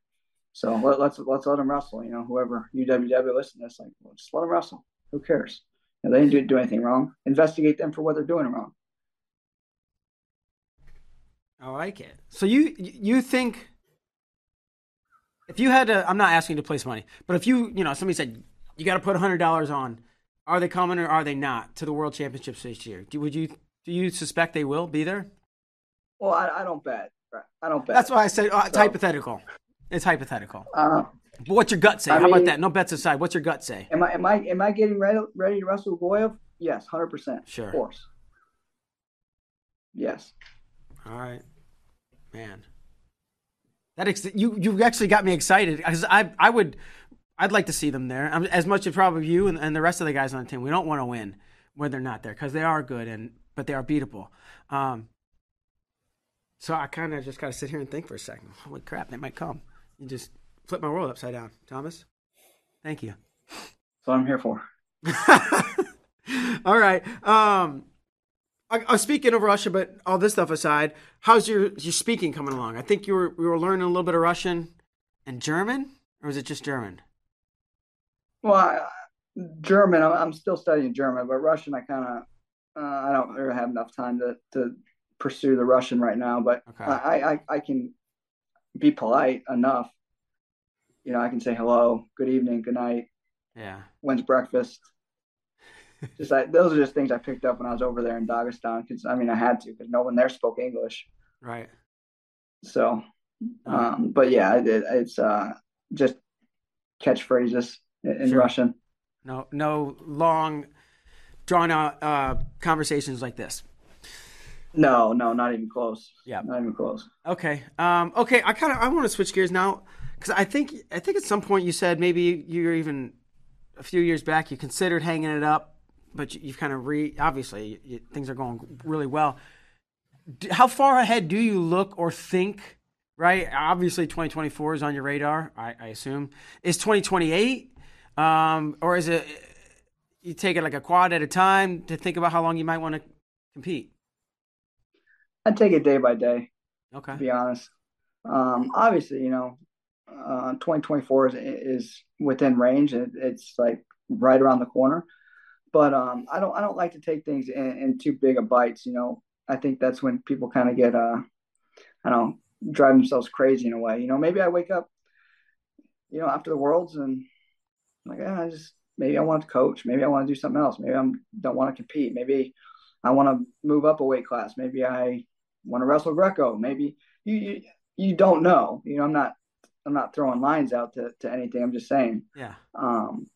So let, let's let's let them wrestle. You know, whoever UWW listen to this, like, well, just let them wrestle. Who cares? Know, they didn't do, anything wrong. Investigate them for what they're doing wrong. I like it. So you you think if you had to, I'm not asking you to place money, but if you you know somebody said you got to put hundred dollars on, are they coming or are they not to the World Championships this year? Do, would you do you suspect they will be there? Well, I, I don't bet. I don't bet. That's why I said uh, so, hypothetical. It's hypothetical. Uh, but what's your gut say? I How mean, about that? No bets aside. What's your gut say? Am I am I am I getting ready ready to wrestle Uguev? Yes, hundred percent. Sure. Of course. Yes. All right man. That ex- you you actually got me excited because I I would I'd like to see them there as much as probably you and, and the rest of the guys on the team. We don't want to win when they're not there because they are good and but they are beatable. Um, so I kind of just got to sit here and think for a second. Holy crap, they might come. You just flip my world upside down, Thomas. Thank you. That's what I'm here for. All right. Um, I, I was speaking of Russia, but all this stuff aside, how's your your speaking coming along? I think you were we were learning a little bit of Russian and German, or is it just German? Well, I, German. I'm still studying German, but Russian, I kind of uh, I don't really have enough time to to pursue the Russian right now. But okay. I, I I can be polite enough. You know, I can say hello, good evening, good night. Yeah. When's breakfast? just like those are just things I picked up when I was over there in Dagestan because I mean I had to because no one there spoke English. Right. So, um, but yeah, it, it's uh, just catchphrases in sure. Russian. No, no long, drawn out uh, conversations like this. No, no, not even close. Yeah, not even close. Okay, um, okay. I kind of I want to switch gears now because I think I think at some point you said maybe you're even a few years back you considered hanging it up but you, have kind of re obviously you, things are going really well. How far ahead do you look or think? Right, obviously, 2024 is on your radar. I, I assume is 2028, um, or is it you take it like a quad at a time to think about how long you might want to compete? I take it day by day. Okay. To be honest, um, obviously, you know, uh, 2024 is, is within range. It, it's like right around the corner. But um, I don't I don't like to take things in, in too big of bites. You know, I think that's when people kind of get uh, I don't know, drive themselves crazy in a way. You know, maybe I wake up, you know, after the worlds and I'm like, yeah, I just maybe I want to coach, maybe I want to do something else, maybe I don't want to compete, maybe I want to move up a weight class, maybe I want to wrestle Greco, maybe you, you you don't know. You know, I'm not I'm not throwing lines out to, to anything. I'm just saying. Yeah. Um,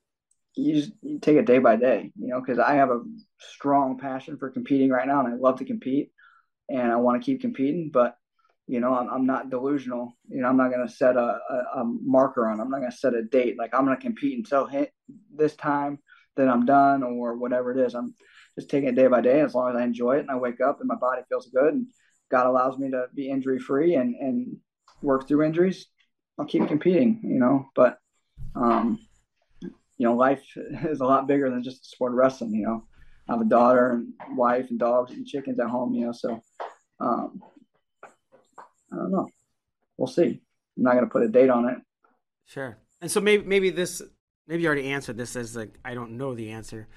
you just you take it day by day, you know, because I have a strong passion for competing right now and I love to compete and I want to keep competing, but you know, I'm, I'm not delusional. You know, I'm not going to set a, a, a, marker on. I'm not going to set a date. Like I'm going to compete until hit this time, then I'm done or whatever it is. I'm just taking it day by day. As long as I enjoy it and I wake up and my body feels good and God allows me to be injury free and, and work through injuries, I'll keep competing, you know, but, um, you know, life is a lot bigger than just sport of wrestling. You know, I have a daughter and wife and dogs and chickens at home. You know, so um, I don't know. We'll see. I'm not going to put a date on it. Sure. And so maybe maybe this maybe you already answered this as like I don't know the answer.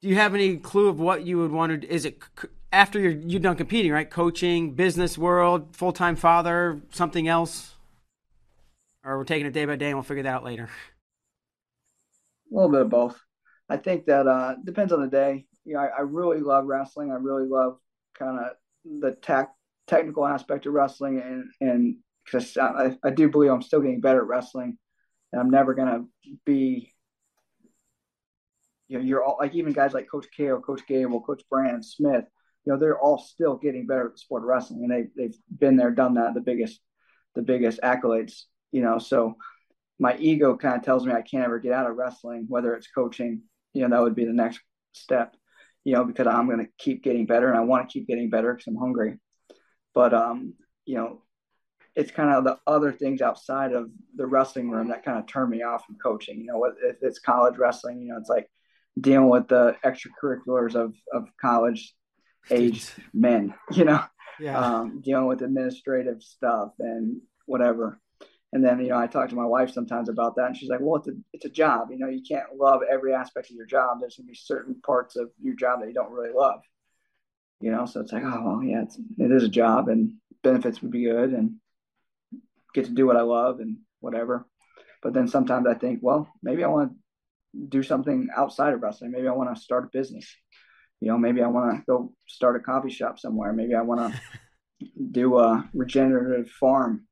Do you have any clue of what you would want to? Is it after you're you done competing, right? Coaching, business world, full time father, something else? or we're taking it day by day and we'll figure that out later? A little bit of both. I think that uh, depends on the day. You know, I, I really love wrestling. I really love kind of the tech technical aspect of wrestling, and and because I, I do believe I'm still getting better at wrestling, and I'm never gonna be. You know, you're all like even guys like Coach K or Coach Gable, Coach Brandon Smith. You know, they're all still getting better at the sport of wrestling, and they they've been there, done that. The biggest, the biggest accolades. You know, so my ego kind of tells me I can't ever get out of wrestling, whether it's coaching. You know, that would be the next step. You know, because I'm going to keep getting better, and I want to keep getting better because I'm hungry. But um, you know, it's kind of the other things outside of the wrestling room that kind of turn me off from coaching. You know, if it's college wrestling, you know, it's like dealing with the extracurriculars of of college age men. You know, yeah. um, dealing with administrative stuff and whatever. And then, you know, I talk to my wife sometimes about that, and she's like, "Well, it's a it's a job. You know, you can't love every aspect of your job. There's gonna be certain parts of your job that you don't really love." You know, so it's like, oh well, yeah, it's, it is a job, and benefits would be good, and get to do what I love and whatever. But then sometimes I think, well, maybe I want to do something outside of wrestling. Maybe I want to start a business. You know, maybe I want to go start a coffee shop somewhere. Maybe I want to do a regenerative farm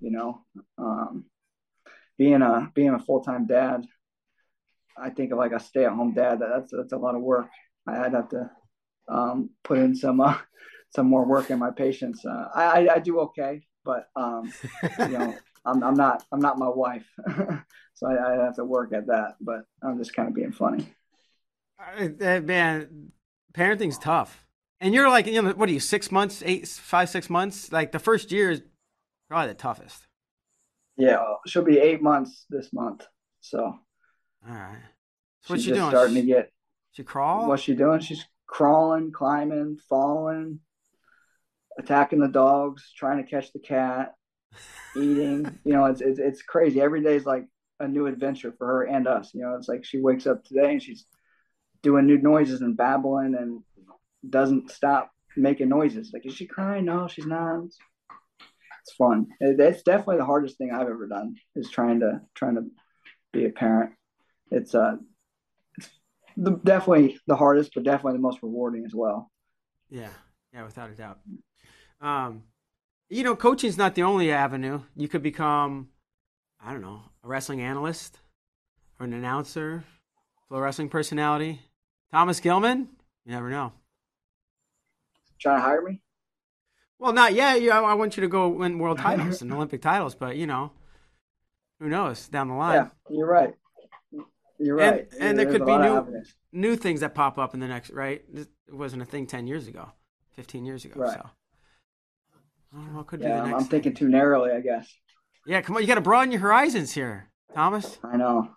you know? Um, being a being a full-time dad i think of like a stay-at-home dad that's that's a lot of work. I'd have to um, put in some uh, some more work in my patience. Uh, I, I, I do okay but um, you know I'm, I'm not i'm not my wife. So I, I have to work at that but i'm just kind of being funny. Uh, man parenting's tough and you're like you know what are you six months eight five six months like the first year is Probably the toughest. Yeah, she'll be eight months this month. So. All right. So what's she doing? Starting to get. She crawl. What's she doing? She's crawling, climbing, falling, attacking the dogs, trying to catch the cat, eating. you know, it's, it's it's crazy. Every day is like a new adventure for her and us. You know, it's like she wakes up today and she's doing new noises and babbling and doesn't stop making noises. Like, is she crying? No, she's not it's fun. It's definitely the hardest thing I've ever done is trying to trying to be a parent. It's uh, it's the, definitely the hardest, but definitely the most rewarding as well. Yeah, yeah, without a doubt. Um, you know, coaching is not the only avenue. You could become, I don't know, a wrestling analyst or an announcer, a wrestling personality. Thomas Gilman, you never know. Trying to hire me? Well, not yet. Yeah, I want you to go win world titles and Olympic titles, but you know, who knows down the line? Yeah, you're right. You're right. And, and there could be new new things that pop up in the next. Right? It wasn't a thing ten years ago, fifteen years ago. Right. So, what could yeah, be I'm thinking too narrowly, I guess. Yeah, come on. You got to broaden your horizons here, Thomas. I know.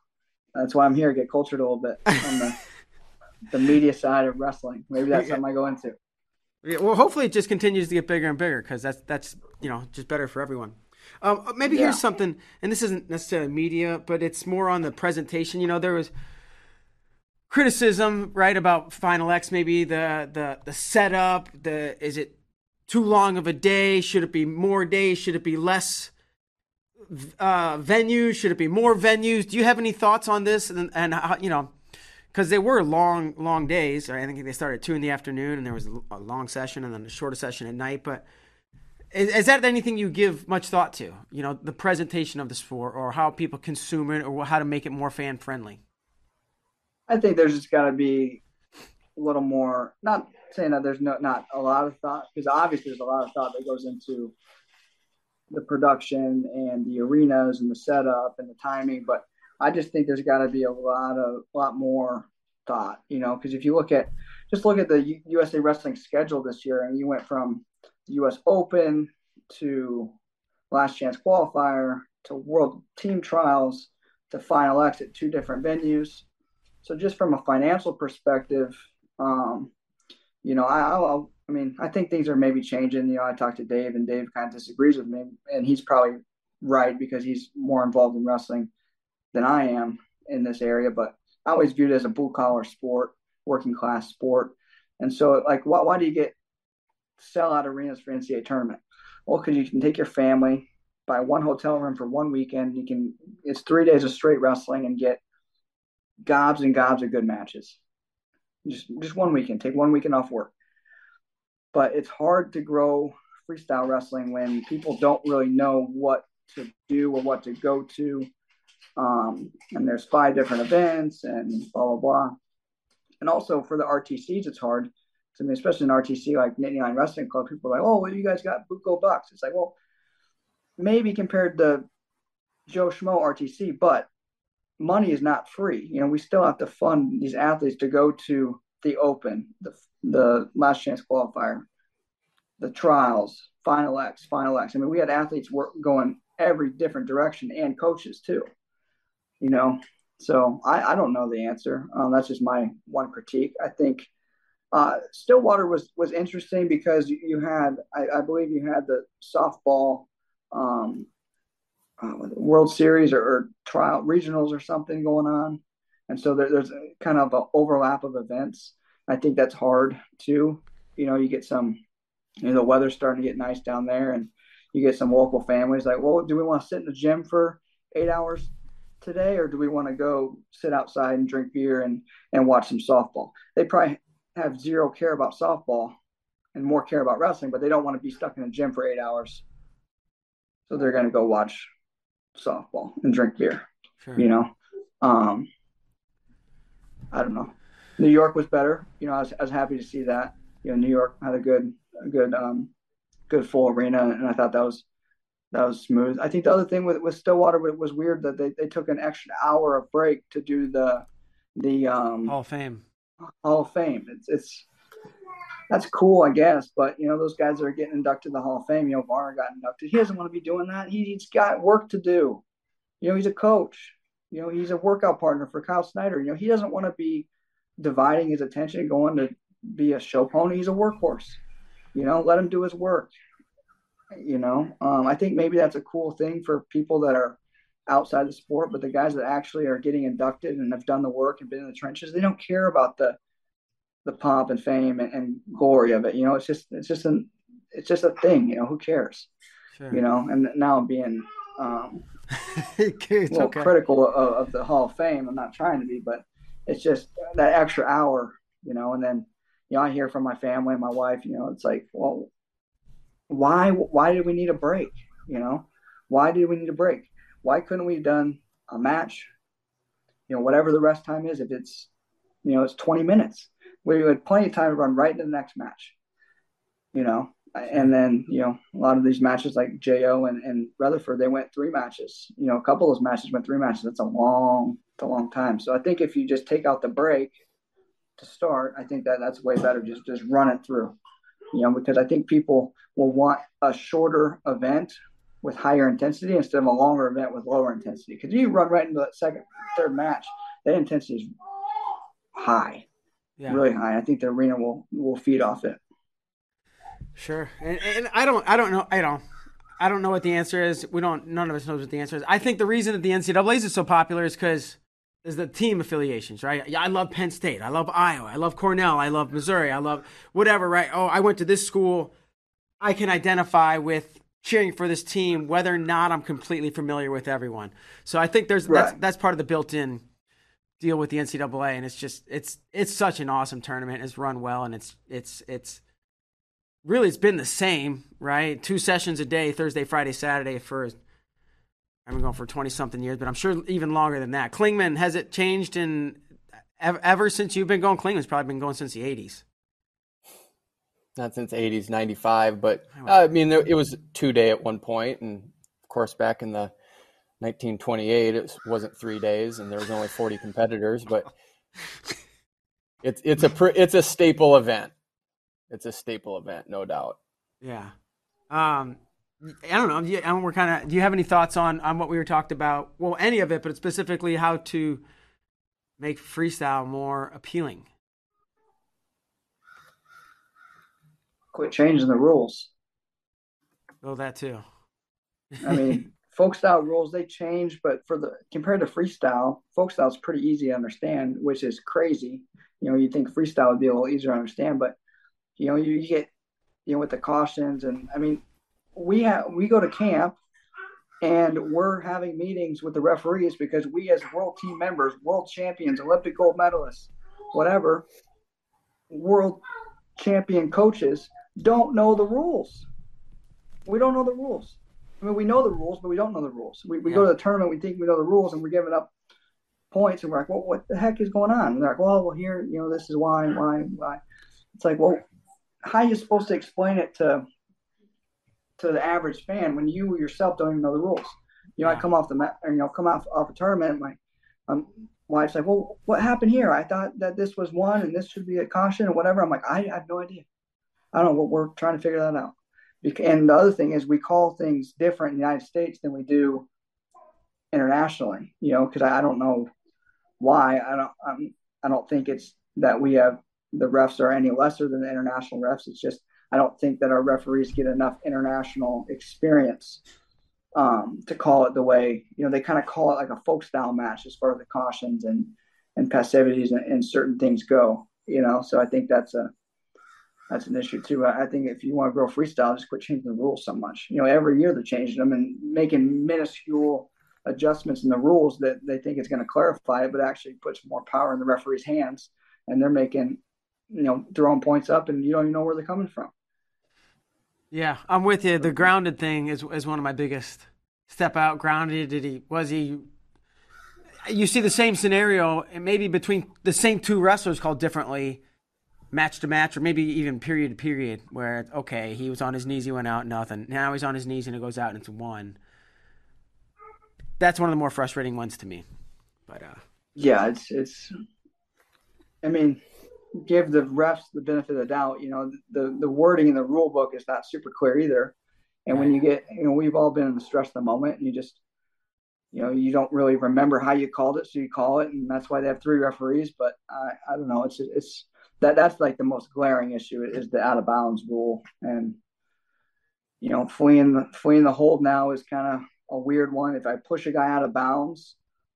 That's why I'm here. Get cultured a little bit on the the media side of wrestling. Maybe that's something I go into. Yeah, well, hopefully it just continues to get bigger and bigger because that's that's you know just better for everyone. Um, uh, maybe yeah. here's something, and this isn't necessarily media, but it's more on the presentation. You know, there was criticism, right, about Final X, maybe the the the setup. The is it too long of a day? Should it be more days? Should it be less uh, venues? Should it be more venues? Do you have any thoughts on this? And and how, you know, because they were long, long days. I think they started at two in the afternoon, and there was a long session, and then a shorter session at night. But is, is, that anything you give much thought to? You know, the presentation of the sport, or how people consume it, or how to make it more fan friendly. I think there's just got to be a little more. Not saying that there's no not a lot of thought, because obviously there's a lot of thought that goes into the production and the arenas and the setup and the timing, but I just think there's got to be a lot of lot more thought, you know, because if you look at just look at the USA Wrestling schedule this year, and you went from U.S. Open to Last Chance Qualifier to World Team Trials to Final X at two different venues. So just from a financial perspective, um, you know, I, I'll, I mean, I think things are maybe changing. You know, I talked to Dave, and Dave kind of disagrees with me, and he's probably right because he's more involved in wrestling than I am in this area, but I always viewed it as a blue collar sport, working class sport. And so, like, why, why do you get sell out arenas for NCAA tournament? Well, because you can take your family buy one hotel room for one weekend. You can it's three days of straight wrestling and get gobs and gobs of good matches. Just just one weekend. Take one weekend off work. But it's hard to grow freestyle wrestling when people don't really know what to do or what to go to. Um, and there's five different events and blah blah blah. And also for the RTCs, it's hard. I mean, especially in RTC like Nittany Lion Wrestling Club, people are like, "Oh, well, you guys got Buco bucks." It's like, well, maybe compared to Joe Schmo RTC, but money is not free. You know, we still have to fund these athletes to go to the Open, the the Last Chance Qualifier, the trials, Final X, Final X. I mean, we had athletes work going every different direction and coaches too. You know, so I, I don't know the answer. Um, that's just my one critique. I think uh, Stillwater was was interesting because you, had, I, I, believe, you had the softball um, uh, World Series or, or, trial regionals or something going on, and so there, there's a, kind of an overlap of events. I think that's hard too. You know, you get some, you know, the weather's starting to get nice down there, and you get some local families like, well, do we want to sit in the gym for eight hours today, or do we want to go sit outside and drink beer and and watch some softball? They probably have zero care about softball and more care about wrestling, but they don't want to be stuck in a gym for eight hours. So they're going to go watch softball and drink beer. Sure. You know, um, I don't know. New York was better. You know, I was, I was happy to see that. You know, New York had a good, a good, um, good full arena, and I thought that was that was smooth. I think the other thing with with Stillwater was weird that they, they took an extra hour of break to do the the um, Hall of Fame. Hall of Fame. It's it's that's cool, I guess. But you know, those guys that are getting inducted to the Hall of Fame, you know, Varner got inducted. He doesn't want to be doing that. He, he's got work to do. You know, he's a coach. You know, he's a workout partner for Kyle Snyder. You know, he doesn't want to be dividing his attention going to be a show pony. He's a workhorse. You know, let him do his work. You know, um, I think maybe that's a cool thing for people that are outside the sport, but the guys that actually are getting inducted and have done the work and been in the trenches, they don't care about the the pomp and fame and, and glory of it. You know, it's just it's just an it's just a thing. You know, who cares? Sure. You know, and now I'm being um, a little okay. critical of, of, the Hall of Fame. I'm not trying to be, but it's just that extra hour. You know, and then you know I hear from my family and my wife. You know, it's like, well, why why did we need a break? You know, why did we need a break? Why couldn't we have done a match? You know, whatever the rest time is, if it's you know it's 20 minutes, we had plenty of time to run right into the next match. You know, and then you know a lot of these matches like Jo and, and Rutherford, they went three matches. You know, a couple of those matches went three matches. That's a long, it's a long time. So I think if you just take out the break to start, I think that that's way better. Just just run it through. You know, because I think people will want a shorter event with higher intensity instead of a longer event with lower intensity. Because you run right into that second, third match, that intensity is high, yeah. really high. I think the arena will will feed off it. Sure, and, and I don't, I don't know, I don't. I don't know what the answer is. We don't. None of us knows what the answer is. I think the reason that the NCAA's is so popular is because is the team affiliations, right? Yeah, I love Penn State. I love Iowa. I love Cornell. I love Missouri. I love whatever, right? Oh, I went to this school. I can identify with cheering for this team, whether or not I'm completely familiar with everyone. So I think there's right. that's that's part of the built-in deal with the NCAA, and it's just it's it's such an awesome tournament. It's run well, and it's it's it's really it's been the same, right? Two sessions a day, Thursday, Friday, Saturday for I've been going for twenty something years, but I'm sure even longer than that. Klingman has it changed in ever, ever since you've been going? Klingman's probably been going since the '80s not since 80s 95 but uh, i mean it was two day at one point and of course back in the 1928 it wasn't three days and there was only 40 competitors but it's it's a it's a staple event it's a staple event no doubt yeah um I don't know. You, we're kind of. Do you have any thoughts on on what we were talked about? Well, any of it, but specifically how to make freestyle more appealing. quit changing the rules. Oh, that too. I mean, folk style rules they change, but for the compared to freestyle, folk style is pretty easy to understand, which is crazy. You know, you think freestyle would be a little easier to understand, but you know, you, get you know with the cautions and I mean, we have we go to camp and we're having meetings with the referees because we, as world team members, world champions, Olympic gold medalists, whatever, world champion coaches, don't know the rules. We don't know the rules. I mean, we know the rules, but we don't know the rules. We, we yeah. go to the tournament, we think we know the rules, and we're giving up points, and we're like, well, what the heck is going on? And they're like, well, well, here, you know, this is why, why, why. It's like, well, how are you supposed to explain it to to the average fan when you yourself don't even know the rules. You know. I come off the mat, or, you know, come off off a tournament. My um, wife's like, "Well, what happened here? I thought that this was one, and this should be a caution, or whatever." I'm like, I, I have no idea. I don't know. We're, we're trying to figure that out. And the other thing is, we call things different in the United States than we do internationally. You know, because I, I, don't know why. I don't. I'm, I don't think it's that we have the refs are any lesser than the international refs. It's just I don't think that our referees get enough international experience um, to call it the way you know they kind of call it like a folk style match as far as the cautions and and passivities and, and, certain things go. You know, so I think that's a that's an issue too. I, think if you want to grow freestyle, just quit changing the rules so much. You know, every year they're changing them and making minuscule adjustments in the rules that they think it's going to clarify it, but actually puts more power in the referee's hands, and they're making you know throwing points up, and you don't even know where they're coming from. Yeah, I'm with you. The grounded thing is is one of my biggest. Step out, grounded. Did he? Was he? You see the same scenario, and maybe between the same two wrestlers called differently, match to match, or maybe even period to period, where okay, he was on his knees, he went out, nothing. Now he's on his knees and it goes out and it's one. That's one of the more frustrating ones to me. But uh, yeah, it's it's. I mean, give the refs the benefit of the doubt. You know, the the wording in the rule book is not super clear either. And when you get, you know, we've all been in the stress of the moment, and you just, you know, you don't really remember how you called it, so you call it, and that's why they have three referees. But I, I don't know. It's it's that that's like the most glaring issue is the out of bounds rule, and you know, fleeing the fleeing the hold now is kind of a weird one. If I push a guy out of bounds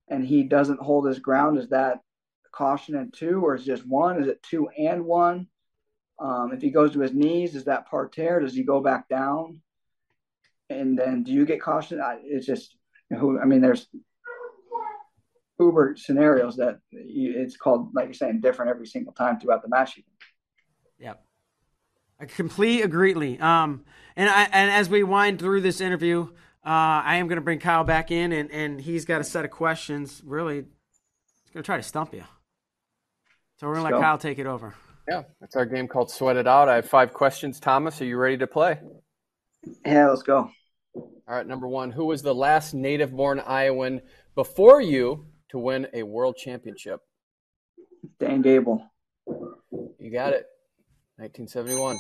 and he doesn't hold his ground, is that caution and two, or is it just one? Is it two and one? Um, if he goes to his knees, is that parterre? Does he go back down? And then do you get caution? It's just who I mean, there's uber scenarios that you, it's called, like you're saying, different every single time throughout the match. Yep. I completely agree. Um, and I and as we wind through this interview, uh, I am going to bring Kyle back in, and, and he's got a set of questions. Really, he's going to try to stump you. So we're gonna let Kyle take it over. Yeah, it's our game called Sweat It Out. I have five questions. Thomas, are you ready to play? Yeah, let's go. All right, number one, who was the last native born Iowan before you to win a world championship? Dan Gable. You got it. 1971.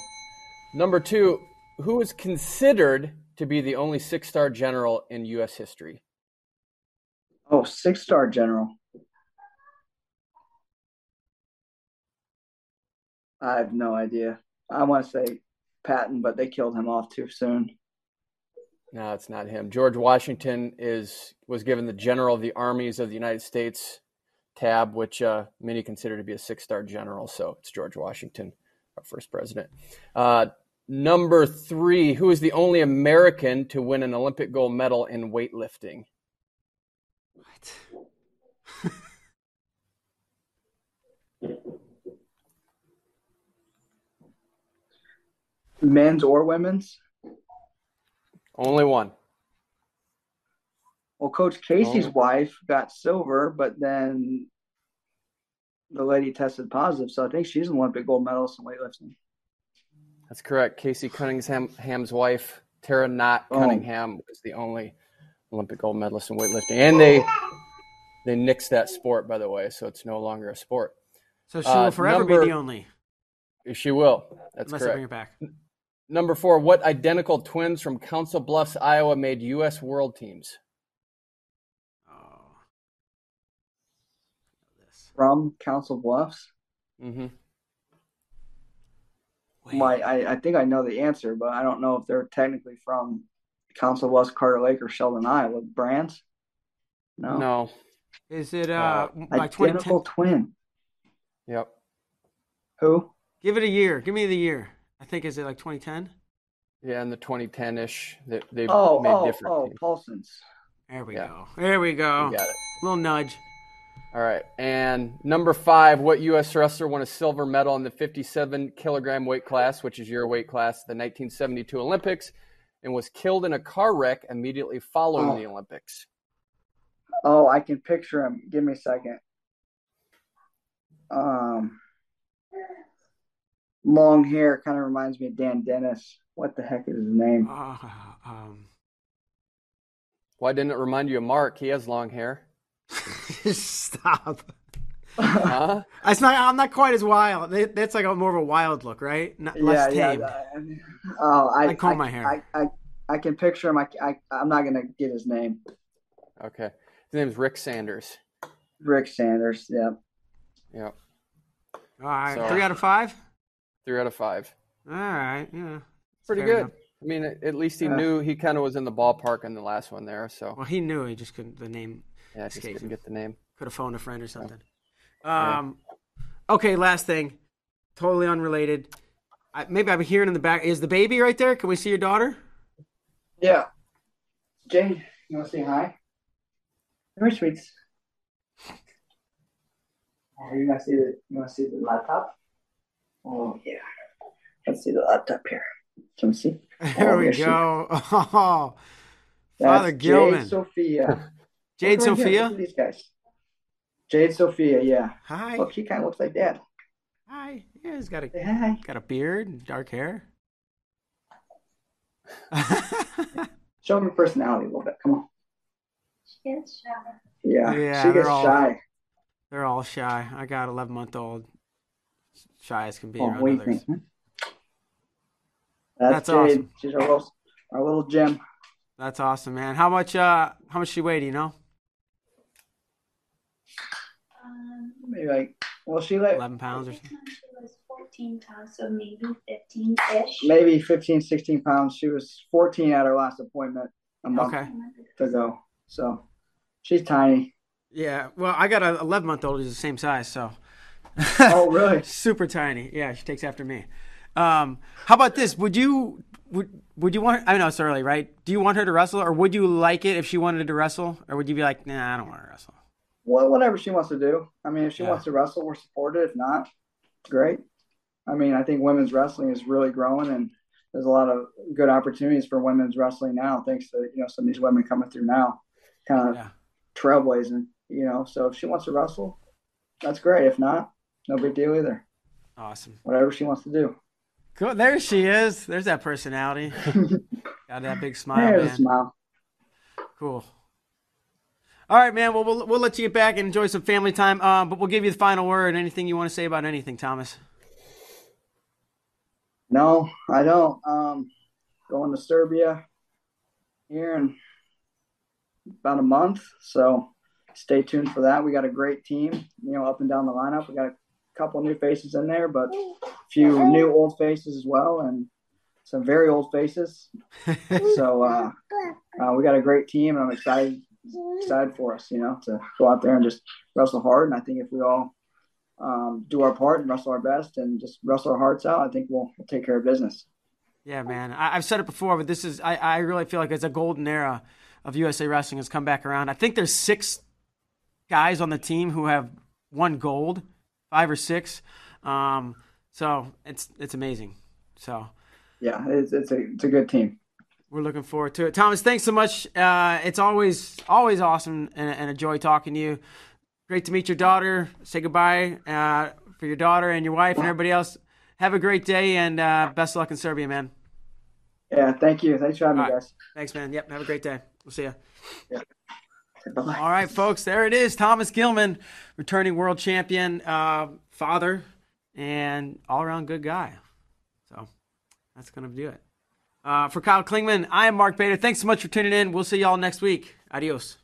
Number two, who is considered to be the only six star general in U.S. history? Oh, six star general. I have no idea. I want to say Patton, but they killed him off too soon. No, it's not him. George Washington is was given the General of the Armies of the United States tab, which uh, many consider to be a six star general. So it's George Washington, our first president. Uh, number three, who is the only American to win an Olympic gold medal in weightlifting? What? Men's or women's? Only one. Well, Coach Casey's Only. wife got silver, but then the lady tested positive, so I think she's an Olympic gold medalist in weightlifting. That's correct. Casey Cunningham's wife, Tara Nott oh. Cunningham, was the only Olympic gold medalist in weightlifting, and they they nixed that sport, by the way, so it's no longer a sport. So she will uh, forever number, be the only. She will. That's Unless correct. bring it back. Number four, what identical twins from Council Bluffs, Iowa made U.S. World Teams? Oh. From Council Bluffs? Mm-hmm. My, I, I think I know the answer, but I don't know if they're technically from Council Bluffs, Carter Lake, or Sheldon, Iowa. Brands? No. No. Is it uh, uh identical twin? Yep. Who? Give it a year. Give me the year. I think is it like 2010? Yeah, in the 2010 ish, they, they Oh, made oh, different oh, teams. Paulson's. There we Yeah. go. There we go. You got it. Little nudge. All right. And number five, what U.S. wrestler won a silver medal in the 57 kilogram weight class, which is your weight class, the 1972 Olympics, and was killed in a car wreck immediately following Oh. the Olympics? Oh, I can picture him. Give me a second. Um, long hair kind of reminds me of Dan Dennis. What the heck is his name? Uh, um, Why didn't it remind you of Mark? He has long hair. stop. Huh? It's not. I'm not quite as wild. That- That's like a more of a wild look, right? Not, yeah, less yeah. tame. that- Oh, I, I comb I- my hair. I, I, I can picture him. I, I, I'm not gonna get his name. Okay. His name's Rick Sanders. Rick Sanders. Yep. Yep. All right, So- three out of five. Three out of five. All right, yeah, Pretty Fair good. enough. I mean, at- at least he Yeah. knew he kind of was in the ballpark in the last one there. So Well, he knew he just couldn't. The name yeah, I just escaped didn't him. get the name. could have phoned a friend or something. Yeah. Um, okay, last thing, totally unrelated. I, maybe I'm hearing in the back. Is the baby right there? Can we see your daughter? Yeah. Jade, you want to say hi? Come here, sweets. Oh, you want to see the you want to see the laptop? Oh yeah. Let's see the laptop here. Can we see? There Oh, we oh, here go. Oh, That's Father Gilman. Jade Sophia. Jade right. Sophia. Look these guys. Jade Sophia, yeah. Hi. Look, he kind of looks like dad. Hi. Yeah, he's got a hi. got a beard, and dark hair. Show him your personality a little bit. Come on. It's shy. Yeah. Yeah, she they're gets all- shy. They're all shy. I got 11 month old, shy as can be Oh, around what others. think? huh? That's, That's awesome. She's our little, our little gem. That's awesome, man. How much? Uh, how much she weigh? Do you know? Um, Maybe like, well, she like 11 pounds or something. she was 14 pounds, so maybe 15 ish. maybe 15, 16 pounds. She was 14 at her last appointment a month Okay. ago. So she's tiny. Yeah. Well, I got a 11 month old who's the same size, so. Oh, really? Super tiny. Yeah, she takes after me. Um, how about this? Would you would would you want? I know it's early, right? Do you want her to wrestle, or would you like it if she wanted to wrestle, or would you be like, nah, I don't want to wrestle? Well, whatever she wants to do. I mean, if she Yeah. wants to wrestle, we're supportive. If not, great. I mean, I think women's wrestling is really growing, and there's a lot of good opportunities for women's wrestling now, thanks to you know some of these women coming through now, kind of Yeah. trailblazing. You know, so if she wants to wrestle, that's great. If not, no big deal either. Awesome. Whatever she wants to do. Cool. There she is. There's that personality. Got that big smile, There's a man. smile. Cool. All right, man. Well, we'll we'll let you get back and enjoy some family time. Um, but we'll give you the final word. Anything you want to say about anything, Thomas? No, I don't. Um, going to Serbia here in about a month, so stay tuned for that. We got a great team, you know, up and down the lineup. We got a couple new faces in there, but a few new old faces as well, and some very old faces. So uh, uh, we got a great team, and I'm excited excited for us, you know, to go out there and just wrestle hard. And I think if we all um, do our part and wrestle our best and just wrestle our hearts out, I think we'll, we'll take care of business. Yeah, man. I, I've said it before, but this is I, I really feel like it's a golden era of USA wrestling has come back around. I think there's six guys on the team who have won gold, five or six. Um, so it's it's amazing. So Yeah, it's, it's a it's a good team. we're looking forward to it. Thomas, thanks so much. Uh, it's always always awesome and, and a joy talking to you. Great to meet your daughter. Say goodbye uh, for your daughter and your wife and everybody else. Have a great day and uh, best of luck in Serbia, man. Yeah, thank you. Thanks for having All me, right. guys. Thanks, man. Yep. Have a great day. We'll see you. Bye-bye. All right, folks, there it is. Thomas Gilman, returning world champion, uh, father, and all around good guy. So that's going to do it. Uh, for Kyle Klingman, I am Mark Bader. Thanks so much for tuning in. We'll see y'all next week. Adios.